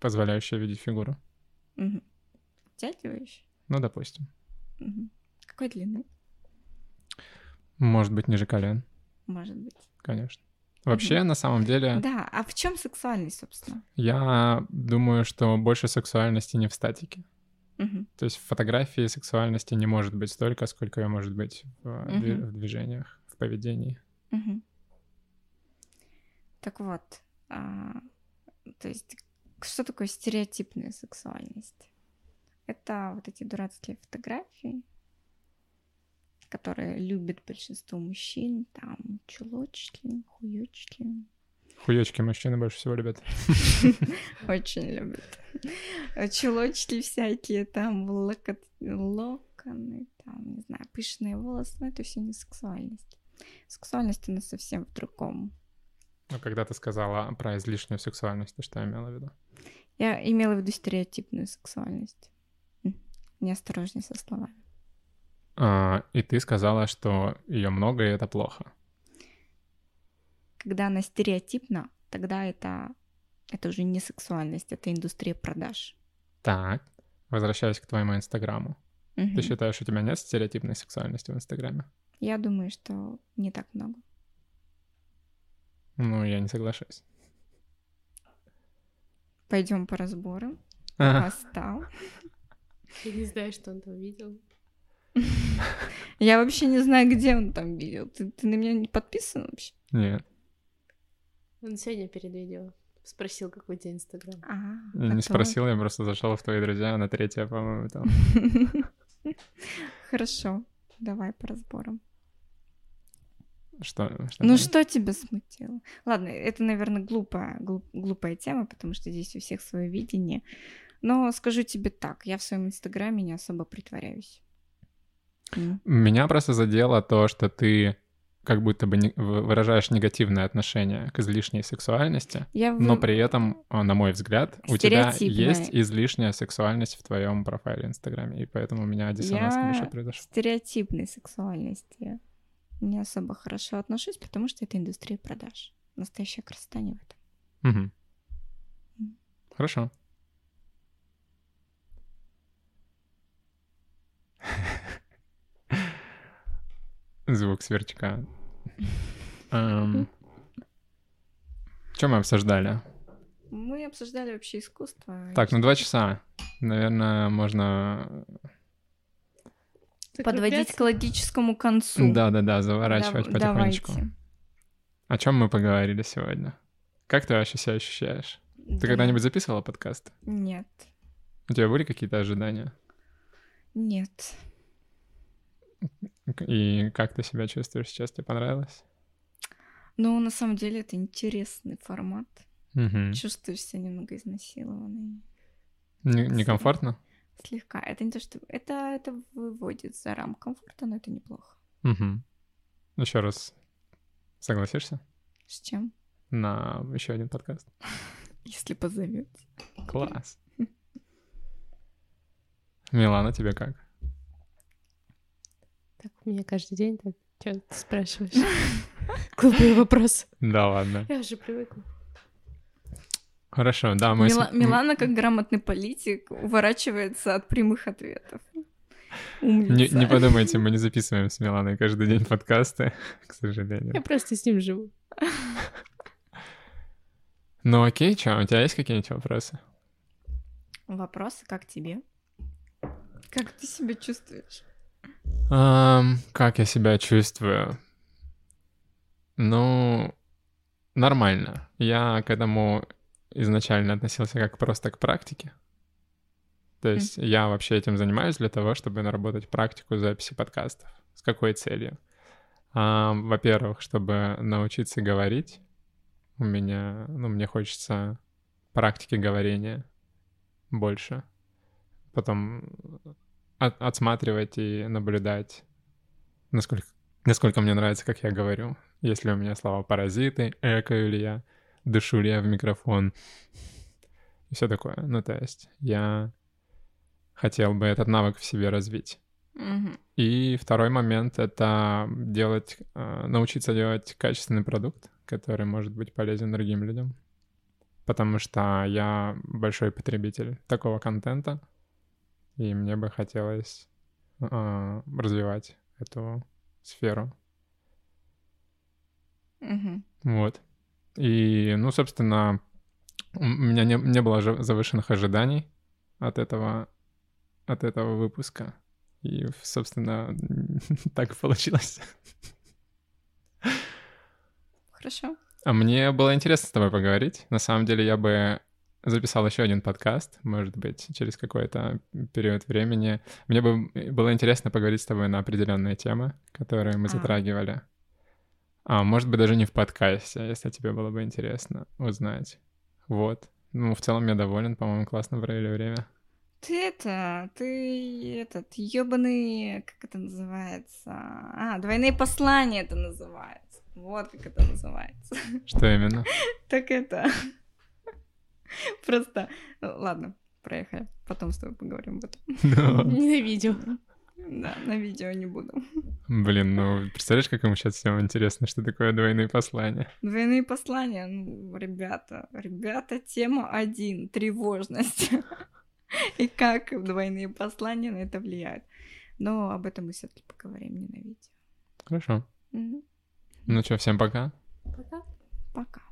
Позволяющее видеть фигуру. Мгм. Обтягивающее? Ну, допустим. Мгм. Какой длины? Может быть, ниже колен, Может быть. конечно. Вообще, на самом деле, Да, а в чем сексуальность, собственно? я думаю, что больше сексуальности не в статике. Мгм. То есть в фотографии сексуальности не может быть столько, сколько ее может быть в, дви- Мгм. в движениях, в поведении. Мгм. Так вот, а, то есть, что такое стереотипная сексуальность? Это вот эти дурацкие фотографии, которые любят большинство мужчин, там чулочки, хуёчки. Хуёчки мужчины больше всего любят. Очень любят. Чулочки всякие, там локоны, там, не знаю, пышные волосы, но это все не сексуальность. Сексуальность, она совсем в другом. Ну, когда ты сказала про излишнюю сексуальность, ты что имела в виду? Я имела в виду стереотипную сексуальность. М, Неосторожней со словами. А, и ты сказала, что ее много, и это плохо. Когда она стереотипна, тогда это, это уже не сексуальность, это индустрия продаж. Так, возвращаясь к твоему инстаграму. Мгм. Ты считаешь, у тебя нет стереотипной сексуальности в инстаграме? Я думаю, что не так много. Ну, я не соглашусь. Пойдем по разборам. Ага. Постал. Я не знаю, что он там видел. Я вообще не знаю, где он там видел. Ты, ты на меня не подписан вообще? Нет. Он сегодня перед видео спросил, какой у тебя Инстаграм. А, Я не спросил, я просто зашел в твои друзья на третье, по-моему, там. Хорошо, давай по разборам. Что? что Ну там? что тебя смутило? Ладно, это, наверное, глупая, глуп- глупая тема, потому что здесь у всех свое видение. Но скажу тебе так, я в своем инстаграме не особо притворяюсь. Меня просто задело то, что ты как будто бы не- вы- выражаешь негативное отношение к излишней сексуальности, Я в- но при этом, на мой взгляд, у тебя есть излишняя сексуальность в твоем профайле Инстаграме, и поэтому у меня диссонанс Я небольшой произошел. стереотипной сексуальности не особо хорошо отношусь, потому что это индустрия продаж. Настоящая красота не в этом. М. Хорошо. Звук сверчка. Что мы обсуждали? Мы обсуждали вообще искусство. Так, ну два часа. Наверное, можно... Подводить к логическому концу. Да-да-да, заворачивать Дав- потихонечку. давайте. О чем мы поговорили сегодня? Как ты вообще себя ощущаешь? Ты Да. когда-нибудь записывала подкаст? Нет. У тебя были какие-то ожидания? Нет. И как ты себя чувствуешь сейчас? Тебе понравилось? Ну, на самом деле, это интересный формат. Мгм. Чувствуешь себя немного изнасилованной. Не- Некомфортно? Слегка. Это не то, что... Это, это выводит за рамки комфорта, но это неплохо. Угу. Еще раз согласишься С чем? на еще один подкаст? Если позовете. Класс. Милана, тебе как? Так, у меня каждый день так. Чё ты спрашиваешь? Глупый вопрос. Да ладно. Я уже привыкла. Хорошо, да, мы... Мила- Милана, как грамотный политик, уворачивается от прямых ответов. Не, Умница. не подумайте, мы не записываем с Миланой каждый день подкасты, к сожалению. Я просто с ним живу. Ну окей, чё, у тебя есть какие-нибудь вопросы? Вопросы, как тебе? Как ты себя чувствуешь? Ам, как я себя чувствую? Ну, нормально. Я к этому изначально относился как просто к практике. То есть я вообще этим занимаюсь для того, чтобы наработать практику записи подкастов. С какой целью? Ам, во-первых, чтобы научиться говорить. У меня, ну, мне хочется практики говорения больше. Потом от- отсматривать и наблюдать, насколько, насколько мне нравится, как я говорю. Если у меня слова паразиты, экаю ли я, дышу ли я в микрофон и все такое. Ну, то есть я хотел бы этот навык в себе развить. Мгм. И второй момент — это делать, э, научиться делать качественный продукт, который может быть полезен другим людям. Потому что я большой потребитель такого контента, и мне бы хотелось э, развивать эту сферу. Мгм. Вот. И, ну, собственно, у меня не, не было завышенных ожиданий от этого, от этого выпуска. И, собственно, так получилось. Хорошо. А мне было интересно с тобой поговорить. На самом деле я бы записал еще один подкаст, может быть, через какой-то период времени. Мне бы было интересно поговорить с тобой на определенные темы, которые мы А. затрагивали. А может быть, даже не в подкасте, если тебе было бы интересно узнать. Вот. Ну, в целом я доволен, по-моему, классно провели время. Ты это, ты этот, ёбаный, как это называется? А, двойные послания это называется. Вот как это называется. Что именно? Так это... Просто... Ладно, проехали. Потом с тобой поговорим об этом. Ну, Ненавидел. Да, на видео не буду. Блин, ну, представляешь, как ему сейчас всем интересно, что такое двойные послания? Двойные послания, ну, ребята, ребята, тема один, тревожность. И как двойные послания на это влияют. Но об этом мы все-таки поговорим не на видео. Хорошо. Мгм. Ну что, всем пока. Пока. Пока.